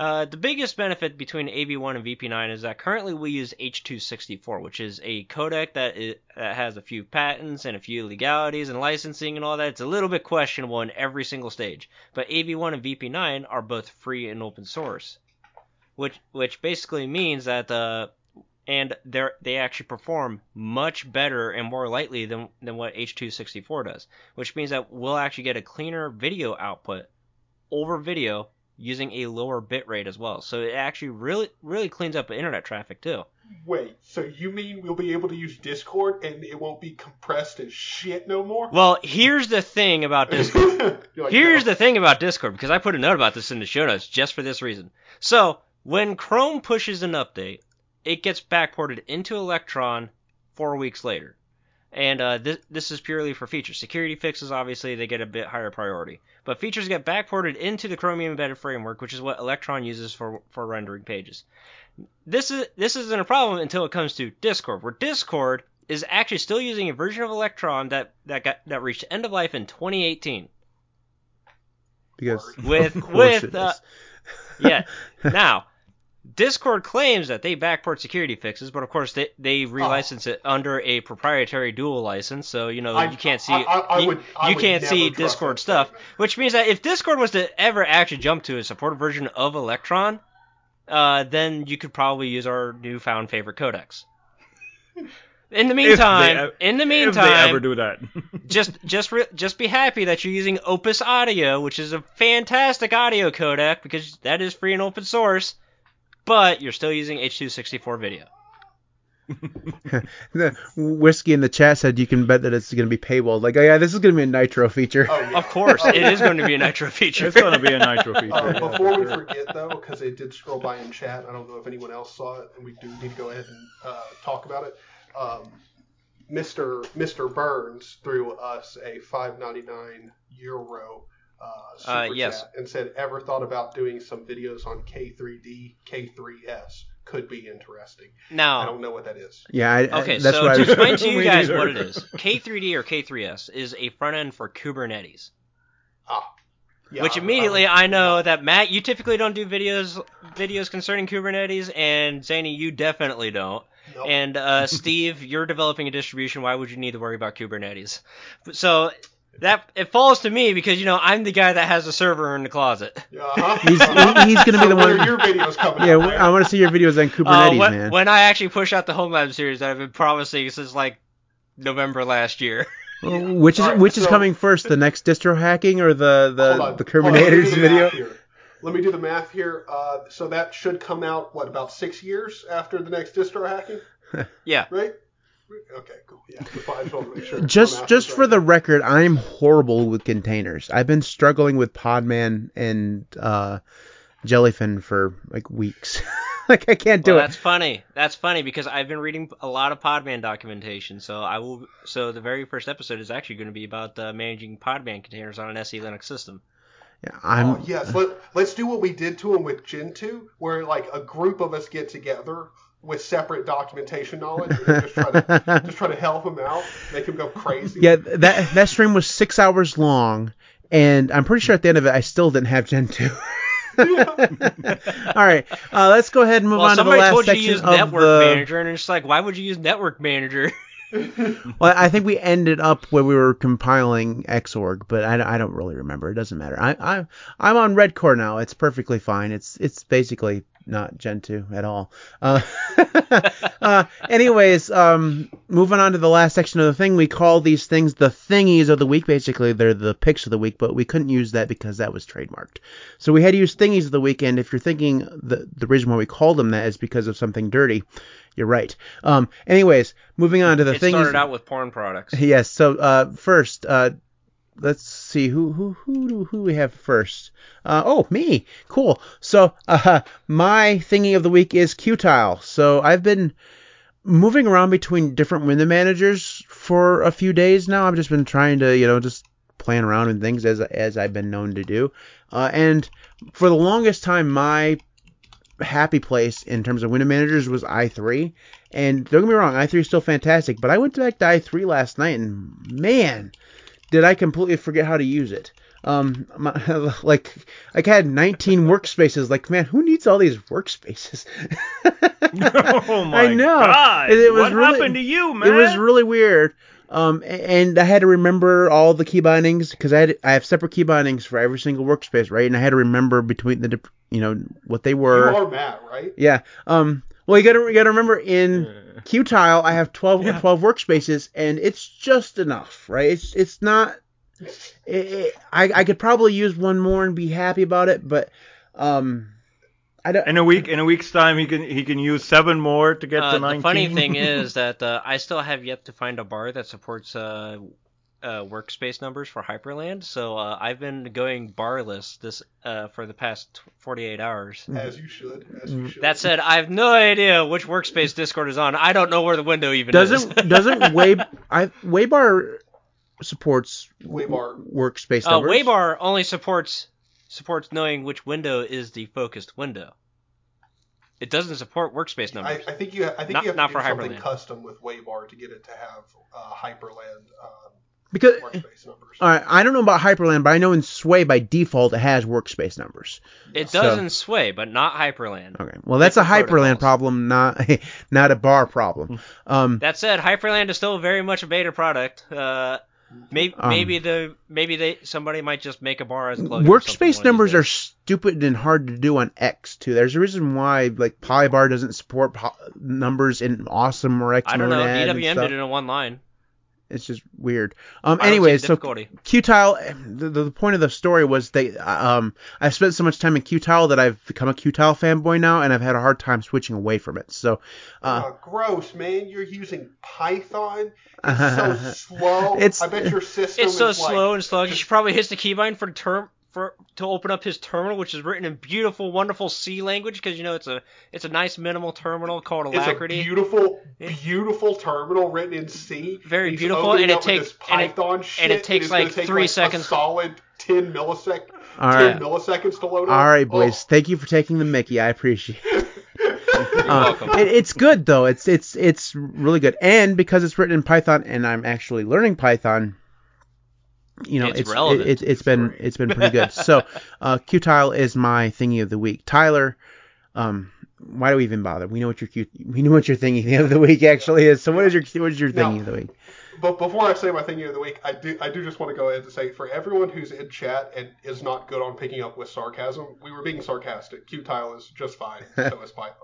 uh, the biggest benefit between AV1 and VP9 is that currently we use H264, which is a codec that, that has a few patents and a few legalities and licensing and all that. It's a little bit questionable in every single stage. But AV1 and VP9 are both free and open source, which which basically means that uh, and they they actually perform much better and more lightly than than what H264 does, which means that we'll actually get a cleaner video output over video using a lower bit rate as well. So it actually really really cleans up internet traffic too. Wait, so you mean we'll be able to use Discord and it won't be compressed as shit no more? Well, here's the thing about Discord. Like, Here's no. the thing about Discord, because I put a note about this in the show notes just for this reason. So, when Chrome pushes an update, it gets backported into Electron four weeks later. And uh, this, this is purely for features. Security fixes, obviously, they get a bit higher priority. But features get backported into the Chromium Embedded Framework, which is what Electron uses for, for rendering pages. This is this isn't a problem until it comes to Discord, where Discord is actually still using a version of Electron that that got that reached end of life in 2018. Because With with it uh, yeah. Now, Discord claims that they backport security fixes, but of course they they relicense it under a proprietary dual license, so you know I- you can't see I- I- I you, would- I you can't see Discord that stuff. statement. Which means that if Discord was to ever actually jump to a supported version of Electron, uh, then you could probably use our newfound favorite codecs. In the If they meantime, ev- in the If they meantime, ever do that. just just re- just be happy that you're using Opus Audio, which is a fantastic audio codec because that is free and open source, but you're still using H264 video. the whiskey in the chat said you can bet that it's going to be paywalled. Like, oh yeah, this is going to be a nitro feature. Oh, yeah. Of course, it is going to be a Nitro feature. it's gonna be a nitro feature. Uh, yeah, before for we sure. forget, though, because it did scroll by in chat, I don't know if anyone else saw it, and we do need to go ahead and uh, talk about it. Um, Mr. Mr. Burns threw us a 5.99 euro uh, super Uh, yes. chat and said, "Ever thought about doing some videos on K3D, K3S? Could be interesting. No I don't know what that is. Yeah, I, I- okay, that's so what I to was. explain to you guys neither. what it is, K3D or K3S is a front end for Kubernetes. Ah, yeah, Which immediately I'm- I know that Matt, you typically don't do videos videos concerning Kubernetes, and Zaney, you definitely don't. Nope. And uh, Steve, you're developing a distribution. Why would you need to worry about Kubernetes? So that it falls to me because you know I'm the guy that has the server in the closet. Uh-huh. He's- he- he's gonna be the one- your videos coming Yeah, out. I want to see your videos on Uh, Kubernetes, when, man. when I actually push out the Home Lab series that I've been promising since like November last year. Which is All right, which is coming first, the next distro hacking or the the, on. the Hold on, let me Terminator's do the video? math here. Let me do the math here. Uh, so that should come out what about six years after the next distro hacking, Yeah. right? Okay, cool. Yeah, just I just make sure. Just just for right. the record, I'm horrible with containers. I've been struggling with Podman and uh, Jellyfin for like weeks. like I can't do Well, it. that's funny. That's funny because I've been reading a lot of Podman documentation. So I will. So the very first episode is actually going to be about uh, managing Podman containers on an SELinux system. Yeah, I'm Oh yes, Let, let's do what we did to him with Gentoo, where like a group of us get together with separate documentation knowledge and just try to just try to help him out, make him go crazy. yeah. That that stream was six hours long, and I'm pretty sure at the end of it, I still didn't have Gentoo. All right, uh, let's go ahead and move well, on to the somebody last told you section use of Network the. Manager, and it's like, why would you use Network Manager? Well, I think we ended up where we were compiling Xorg, but I, I don't really remember. It doesn't matter. I, I I'm on Redcore now. It's perfectly fine. It's it's basically not Gentoo at all. Uh, uh, anyways, um, moving on to the last section of the thing, we call these things the thingies of the week. Basically, they're the picks of the week, but we couldn't use that because that was trademarked. So we had to use thingies of the week. And if you're thinking the the reason why we called them that is because of something dirty, you're right. Um, anyways, moving on to the it thingies. started out with porn products. Yes. So uh, first, uh, let's see who who who do who we have first. Uh, oh, me. Cool. So uh, my thingy of the week is Qtile. So I've been moving around between different window managers for a few days now. I've just been trying to you know just playing around with things as as I've been known to do. Uh, and for the longest time, my happy place in terms of window managers was i3. And don't get me wrong, i3 is still fantastic, but I went back to i3 last night and man, did I completely forget how to use it. Um, my, like, like I had 19 workspaces. Like, man, who needs all these workspaces? oh my I know. god! It- it was what really- happened to you, man? It was really weird. Um, and I had to remember all the key bindings because I had I have separate key bindings for every single workspace, right? And I had to remember between the, you know, what they were. You were. are Matt, right? Yeah. Um. Well, you gotta you gotta remember in Qtile I have 12, Yeah. 12 workspaces and it's just enough, right? It's it's not. It, it, I I could probably use one more and be happy about it, but um, I don't. In a week, in a week's time, he can he can use seven more to get Uh, to the 19. funny thing is that uh, I still have yet to find a bar that supports uh, uh, workspace numbers for Hyprland. So uh, I've been going barless this uh, for the past 48 hours. As you should. As you should. That said, I have no idea which workspace Discord is on. I don't know where the window even doesn't is. doesn't Wave I Waybar supports Waybar. workspace uh, numbers? Waybar only supports supports knowing which window is the focused window. It doesn't support workspace numbers. I think you. I think Not- you have not to do for something custom with Waybar to get it to have uh, Hyprland um, because workspace numbers. all right, I don't know about Hyprland, but I know in Sway by default it has workspace numbers. it so- does in Sway, but not Hyprland. Okay, well that's a Hyprland protocols. problem, not not a bar problem. Um, That said, Hyprland is still very much a beta product. Uh, maybe Um, maybe the maybe they somebody might just make a bar as plugin. or workspace numbers are stupid and hard to do on X too. There's a reason why like Polybar doesn't support po- numbers in Awesome or X I don't know. Monad DWM did it in one line. It's just weird. Um. I don't see Anyways, the so. Qtile. The, the point of the story was they. Um. I've spent so much time in Qtile that I've become a Qtile fanboy now, and I've had a hard time switching away from it. So. Uh, Oh, gross, man! You're using Python. It's so slow. It's- I bet your system It's so is like, slow and sluggish. just- He probably hits the keybind for term for to open up his terminal, which is written in beautiful, wonderful C language because you know it's a it's a nice minimal terminal called Alacritty. It's Alacritty. a beautiful, Yeah. beautiful terminal written in C. Very He's beautiful, and it takes- this and it- Python shit, and it takes, it's gonna like, take, three like, seconds. A solid ten millisec, all ten right. milliseconds to load up. All right, Oh, boys. Thank you for taking the Mickey. I appreciate. it. You're Uh, welcome. it, it's good though. It's it's it's really good, and because it's written in Python, and I'm actually learning Python. You know, It's it's relevant. It, it's been it's been pretty good. So, uh, Qtile is my thingy of the week. Tyler, um, why do we even bother? We know what your Q, we know what your thingy of the week actually is. So, what is your what is your No. thingy of the week? But before I say my thingy of the week, I do I do just want to go ahead and say for everyone who's in chat and is not good on picking up with sarcasm, we were being sarcastic. Qtile is just fine. so is Python.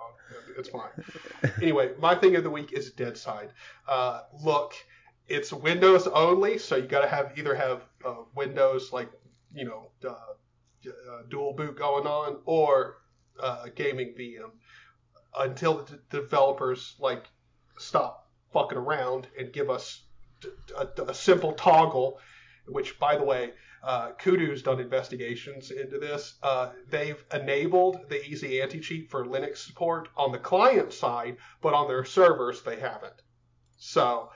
It's fine. Anyway, my thing of the week is Deadside. Uh, look, it's Windows only, so you got to have either have uh, Windows like you know uh, uh, dual boot going on or uh, gaming VM until the developers like stop fucking around and give us a simple toggle. Which, by the way, uh, Kudu's done investigations into this. Uh, they've enabled the easy anti-cheat for Linux support on the client side, but on their servers they haven't. So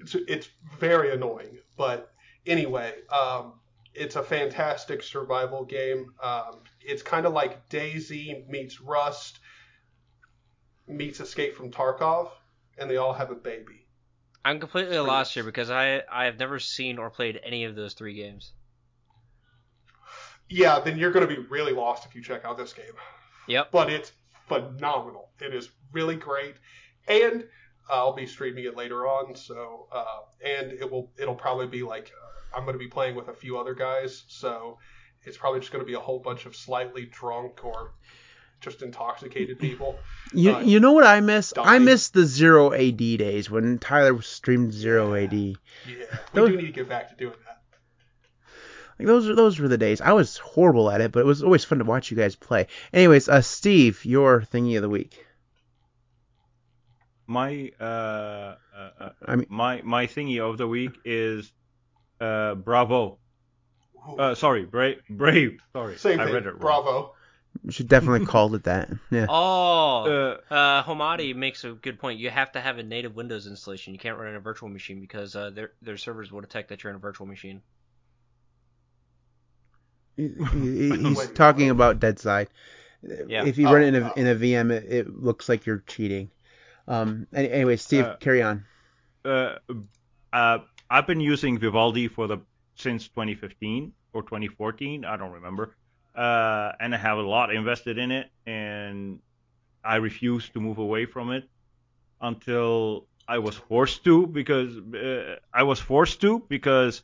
it's, it's very annoying. But anyway, um, it's a fantastic survival game. Um, it's kind of like DayZ meets Rust meets Escape from Tarkov, and they all have a baby. I'm completely Pretty lost here because I I have never seen or played any of those three games. Yeah, then you're going to be really lost if you check out this game. Yep. But it's phenomenal. It is really great, and I'll be streaming it later on. So, uh, and it will it'll probably be like uh, I'm going to be playing with a few other guys. So it's probably just going to be a whole bunch of slightly drunk or just intoxicated people. You Uh, you know what I miss? I dying. miss the zero AD days when Tyler streamed zero AD. Yeah, we Those- do need to get back to doing that. Like those are those were the days. I was horrible at it, but it was always fun to watch you guys play. Anyways, uh, Steve, your thingy of the week. My uh, uh, uh, I mean, my my thingy of the week is uh, Bravo. Uh, sorry, Brave. Brave. Sorry, Same I thing. read it wrong. Bravo. you should definitely called it that. Yeah. Oh, Uh, uh, Homadi makes a good point. You have to have a native Windows installation. You can't run in a virtual machine because uh, their their servers will detect that you're in a virtual machine. He- he- he's talking about Deadside. Yeah. If you run it in Oh, a oh. in a VM, it, it looks like you're cheating. Um. Anyway, Steve, Uh, carry on. uh, uh, I've been using Vivaldi for the since 2015 or 2014, I don't remember, uh, and I have a lot invested in it, and I refuse to move away from it until I was forced to because uh, I was forced to because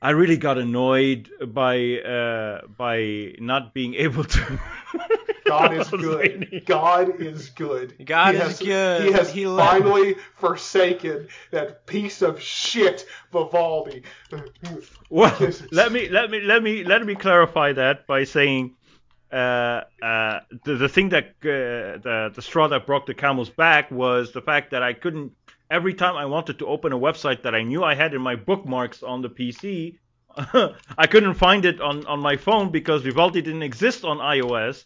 I really got annoyed by uh, by not being able to. God is good. God is good. God He is has- good. He has He let- finally forsaken that piece of shit, Vivaldi. Well, let me let me let me let me clarify that by saying uh, uh, the the thing that uh, the the straw that broke the camel's back was the fact that I couldn't every time I wanted to open a website that I knew I had in my bookmarks on the PC, I couldn't find it on on my phone because Vivaldi didn't exist on iOS.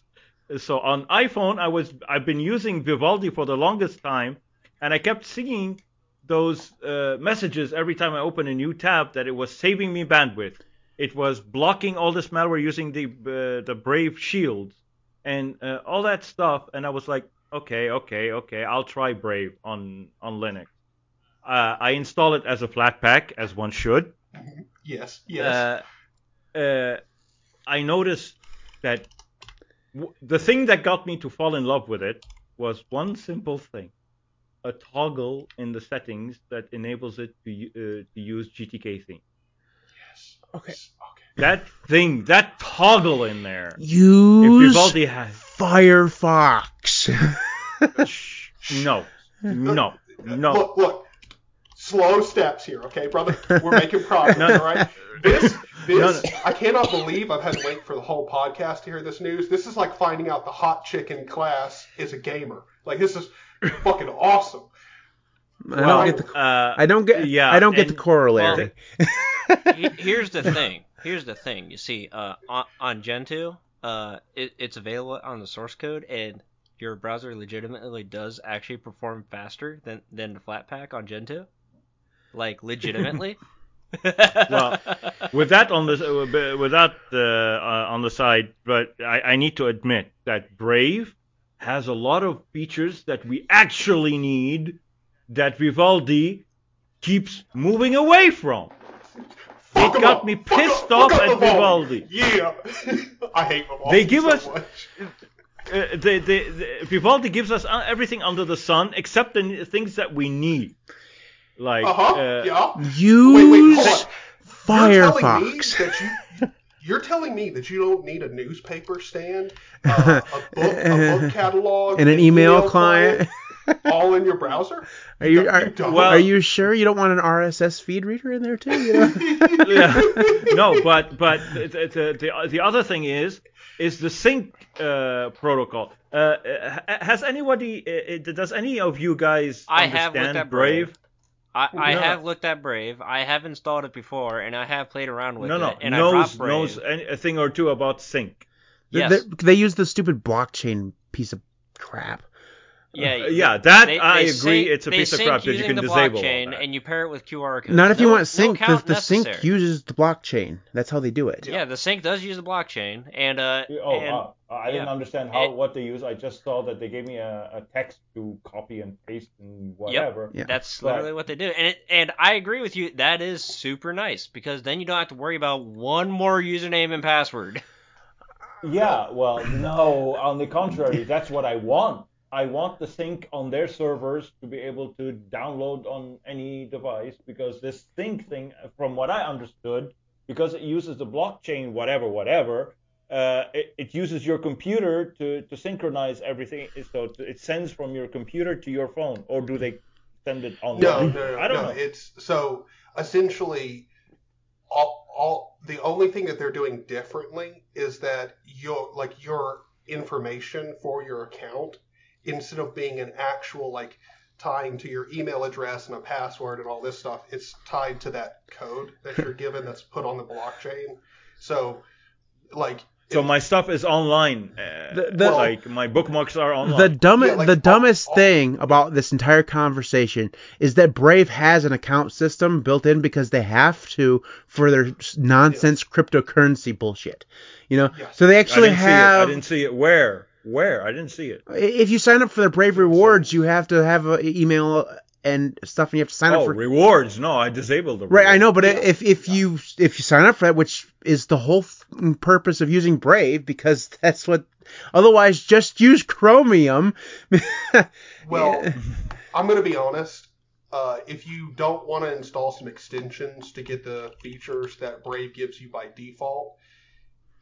So on iPhone, I was I've been using Vivaldi for the longest time, and I kept seeing those uh, messages every time I open a new tab that it was saving me bandwidth. It was blocking all this malware using the uh, the Brave Shield and uh, all that stuff. And I was like, okay, okay, okay, I'll try Brave on on Linux. Uh, I install it as a Flatpak, as one should. yes, yes. Uh, Uh, I noticed that w- the thing that got me to fall in love with it was one simple thing a toggle in the settings that enables it to, uh, to use GTK theme. yes. okay. Okay. That thing, that toggle in there. You if Use Vivaldi has. Firefox. No, no, no. Look, look. Slow steps here, okay, brother? We're making progress, No, no. all right? This, this, No, no. I cannot believe I've had to wait for the whole podcast to hear this news. This is like finding out the hot chick in class is a gamer. Like, this is fucking awesome. I don't get the. uh, I don't get. yeah, I don't get the and- corollary. he- here's the thing. Here's the thing. You see, uh, on, on Gentoo, uh, it, it's available on the source code, and your browser legitimately does actually perform faster than than the Flatpak on Gentoo. Like legitimately. Well, with that on the with that uh, uh, on the side, but I, I need to admit that Brave has a lot of features that we actually need that Vivaldi keeps moving away from. Fuck It 'em got up. me pissed fuck off up at Vivaldi. Yeah. I hate Vivaldi They give so us- much. Uh, the, the, the, Vivaldi gives us uh, everything under the sun except the things that we need. Like Uh-huh, uh, yeah. Use Wait, wait, hold on. You're telling me Firefox. that you you're telling me that you don't need a newspaper stand, uh, a book, a book catalog, And an email client. All in your browser? Are you You are, don't? Well- are you sure you don't want an RSS feed reader in there too? You know? yeah. no, but but the, the the the other thing is is the sync uh, protocol. Uh, uh, has anybody? Uh, uh, does any of you guys I have understand looked at Brave? Brave. I, I No. have looked at Brave. I have installed it before, and I have played around with it. No, no, it. And I knows dropped Brave. knows a thing or two about sync. Yes. they, they use the stupid blockchain piece of crap. Yeah, Uh, yeah, that they- I they agree. sync- it's a piece of crap that you can the disable. all blockchain, that. and you pair it with QR codes. Not if you want sync. No the the sync uses the blockchain. That's how they do it. Yeah, the sync does use the blockchain, and uh, Oh, and, uh, I didn't yeah. understand how It- what they use. I just saw that they gave me a, a text to copy and paste and whatever. Yeah. That's But- literally what they do, and it, and I agree with you. That is super nice because then you don't have to worry about one more username and password. Yeah, well, no, on the contrary, that's what I want. I want the sync on their servers to be able to download on any device because this sync thing, from what I understood, because it uses the blockchain, whatever, whatever, uh, it, it uses your computer to, to synchronize everything. So it sends from your computer to your phone, or do they send it online? No, no, no, I don't no. know. It's so essentially all, all the only thing that they're doing differently is that your like your information for your account instead of being an actual like tying to your email address and a password and all this stuff, it's tied to that code that you're given that's put on the blockchain. So like So my stuff is online. Uh, The- the- like my bookmarks are online. The dumbest, Yeah, like, the dumbest all- thing about this entire conversation is that Brave has an account system built in because they have to for their s- nonsense cryptocurrency bullshit. You know, Yes. so they I actually didn't see it. I didn't see it. Where? Where? I didn't see it. If you sign up for the Brave rewards, you have to have an email and stuff, and you have to sign up Oh, for. rewards. No, I disabled the Right, I know, but Yeah. if if you if you sign up for that, which is the whole f- purpose of using Brave, because that's what. Otherwise, just use Chromium. Well, I'm going to be honest. Uh, if you don't want to install some extensions to get the features that Brave gives you by default,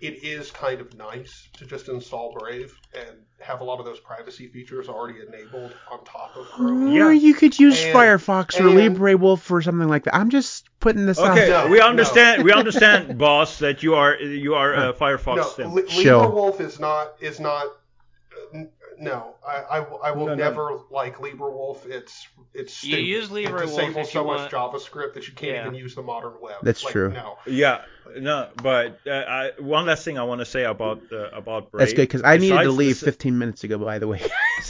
it is kind of nice to just install Brave and have a lot of those privacy features already enabled on top of Chrome. Or Yeah. you could use And- Firefox or and- LibreWolf or something like that. I'm just putting this out. Okay, No, we no. understand. We understand, boss, that you are you are a Firefox No, sim. Li- Show. LibreWolf is not is not. Uh, n- No, I, I, I will No, no. never like LibreWolf. It's it's You stupid. use it LibreWolf disables if so you much want- JavaScript that you can't Yeah. even use the modern web. That's Like, true. No, Yeah, no, but uh, I, one last thing I want to say about uh, about Brave. That's good because I needed to leave the- 15 minutes ago. By the way.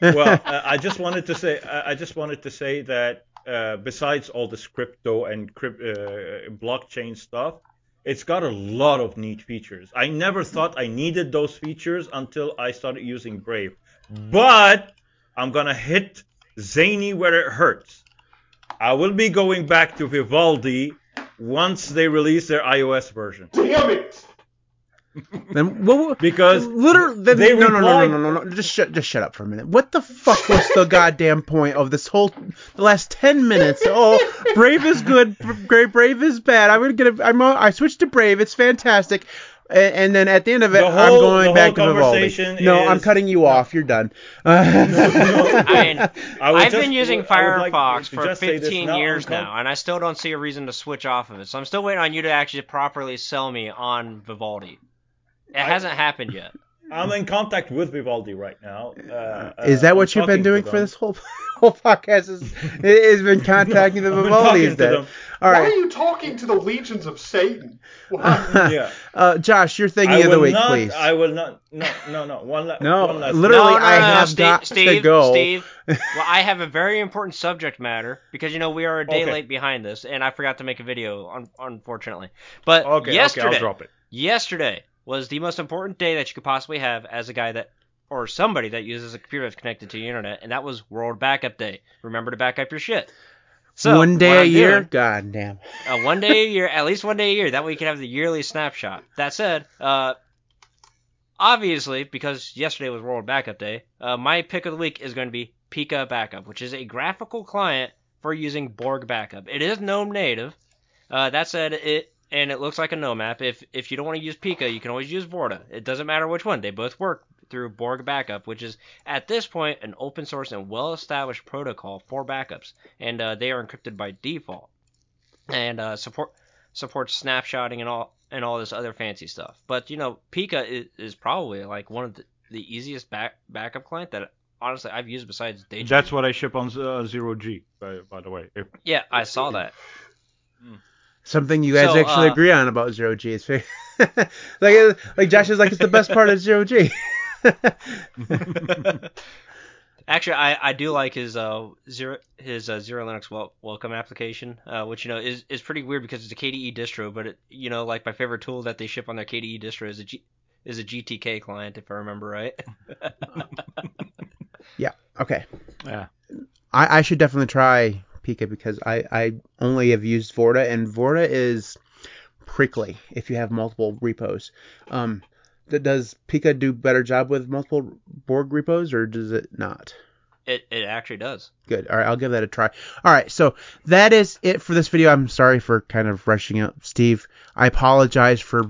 well, uh, I just wanted to say I I just wanted to say that uh, besides all this crypto and crypt, uh, blockchain stuff, it's got a lot of neat features. I never thought I needed those features until I started using Brave. But I'm gonna hit Zaney where it hurts. I will be going back to Vivaldi once they release their iOS version damn it! Then what? because Literally, then, they no, no, no, no, replied- no, no, no. Just shut, just shut up for a minute. What the fuck was the goddamn point of this whole, the last 10 minutes? Oh, Brave is good, Brave, Brave is bad. I'm gonna get a, I'm, a, I switched to Brave. It's fantastic. And, and then at the end of it, The I'm going back to Vivaldi. conversation No, I'm cutting you off. You're done. I mean, I would I've just- been using I would like Firefox for just say this 15 years I'm now, and I still don't see a reason to switch off of it. So I'm still waiting on you to actually properly sell me on Vivaldi. It I- hasn't happened yet. I'm in contact with Vivaldi right now. Uh, is that uh, what I'm you've been doing for this whole whole podcast? Is has been contacting the I've been Vivaldis? talking to Then all Why are you talking to the legions of Satan? Why? Yeah. Uh, Josh, your thinking I of the week, not. please. I will not. No, no, no. One, la- No, one last. literally- no, no, I no, no, have Steve, got to go. Steve. Well, I have a very important subject matter because you know we are a day Okay. late behind this, and I forgot to make a video, un- unfortunately. But Okay, yesterday, okay, I'll drop it. yesterday was the most important day that you could possibly have as a guy that or somebody that uses a computer that's connected to the internet, and that was World Backup Day. Remember to back up your shit. So one day a year. doing- God damn. uh, one day a year, at least one day a year. That way you can have the yearly snapshot. That said, uh, obviously, because yesterday was World Backup Day, uh, my pick of the week is going to be Pika Backup, which is a graphical client for using Borg Backup. It is GNOME native. Uh, that said, it and it looks like a GNOME app. If if you don't want to use Pika, you can always use Vorta. It doesn't matter which one; they both work through Borg Backup, which is at this point an open source and well established protocol for backups, and uh, they are encrypted by default, and uh, support supports snapshotting and all and all this other fancy stuff. But you know, Pika is, is probably like one of the, the easiest back backup client that honestly I've used besides Daydream. That's what I ship on uh, zero G, by, by the way. If, yeah, I saw that. Something you guys So, actually uh, agree on about zero G. It's like like Josh is like it's the best part of zero G. Actually, I, I do like his uh zero his uh, XeroLinux wel- welcome application, uh, which you know is, is pretty weird because it's a KDE distro, but it, you know like my favorite tool that they ship on their KDE distro is a G, is a GTK client if I remember right. yeah. Okay. yeah. I, I should definitely try Pika because I, I only have used Vorta and Vorta is prickly if you have multiple repos. Um, does Pika do better job with multiple Borg repos or does it not? it it actually does. Good. All right, I'll give that a try. All right, so that is it for this video. I'm sorry for kind of rushing up, Steve. I apologize for.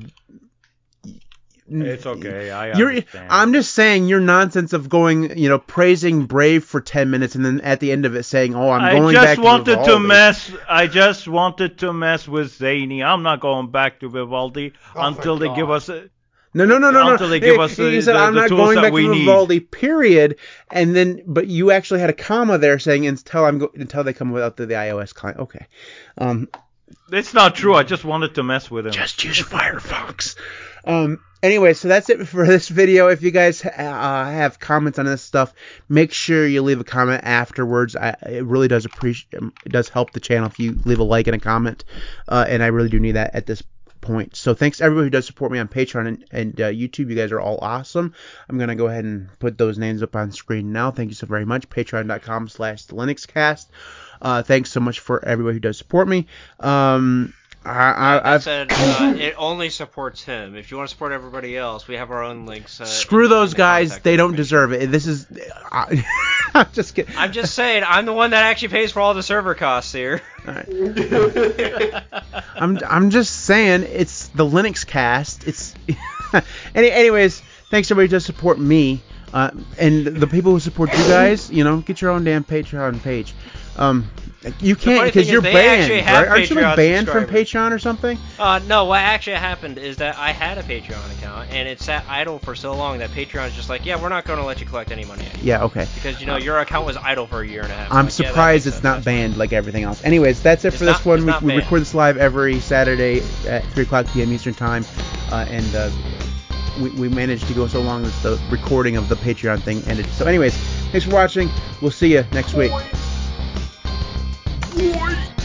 It's okay. I You're, understand. I'm just saying your nonsense of going, you know, praising Brave for 10 minutes and then at the end of it saying, "Oh, I'm I going just back wanted to to Vivaldi." mess. I just wanted to mess with Zaney. I'm not going back to Vivaldi Oh, until they thank give us. A, No, no, no, no, no. Until they give He- us he the- said, the- "I'm the not tools going back we to need." Vivaldi." Period. And then, but you actually had a comma there saying until I'm go- until they come out to the iOS client. Okay. Um, it's not true. I just wanted to mess with him. just use Firefox. Um, anyway, so that's it for this video. If you guys uh, have comments on this stuff, make sure you leave a comment afterwards. I, it really does appreciate, it does help the channel if you leave a like and a comment, uh, and I really do need that at this point. So thanks everybody who does support me on Patreon and, and uh, YouTube. You guys are all awesome. I'm gonna go ahead and put those names up on screen now. Thank you so very much. Patreon.com/slash LinuxCast. Uh, thanks so much for everybody who does support me. Um, I, I, I've said, uh, it only supports him. If you want to support everybody else, we have our own links. Uh, Screw in- those in the guys. They don't deserve it. This is. I, I'm just kidding. I'm just saying, I'm the one that actually pays for all the server costs here. I'm. I'm just saying. It's the Linux cast. It's. Any, anyways, thanks everybody to support me. Uh, and the people who support you guys, you know, get your own damn Patreon page. Um, you can't because you're banned, right? Aren't you like banned from. Patreon or something? Uh, no, what actually happened is that I had a Patreon account, and it sat idle for so long that Patreon's just like, yeah, we're not going to let you collect any money anymore. Yeah. Okay. Because, you know, your account was idle for a year and a half. I'm Like, surprised makes it's not banned like everything else. Anyways, that's it It's for not- this one. We, we record this live every Saturday at 3 o'clock p.m. Eastern Time, uh, and uh, we, we managed to go so long that the recording of the Patreon thing ended. So, anyways, thanks for watching. We'll see you next week. 乖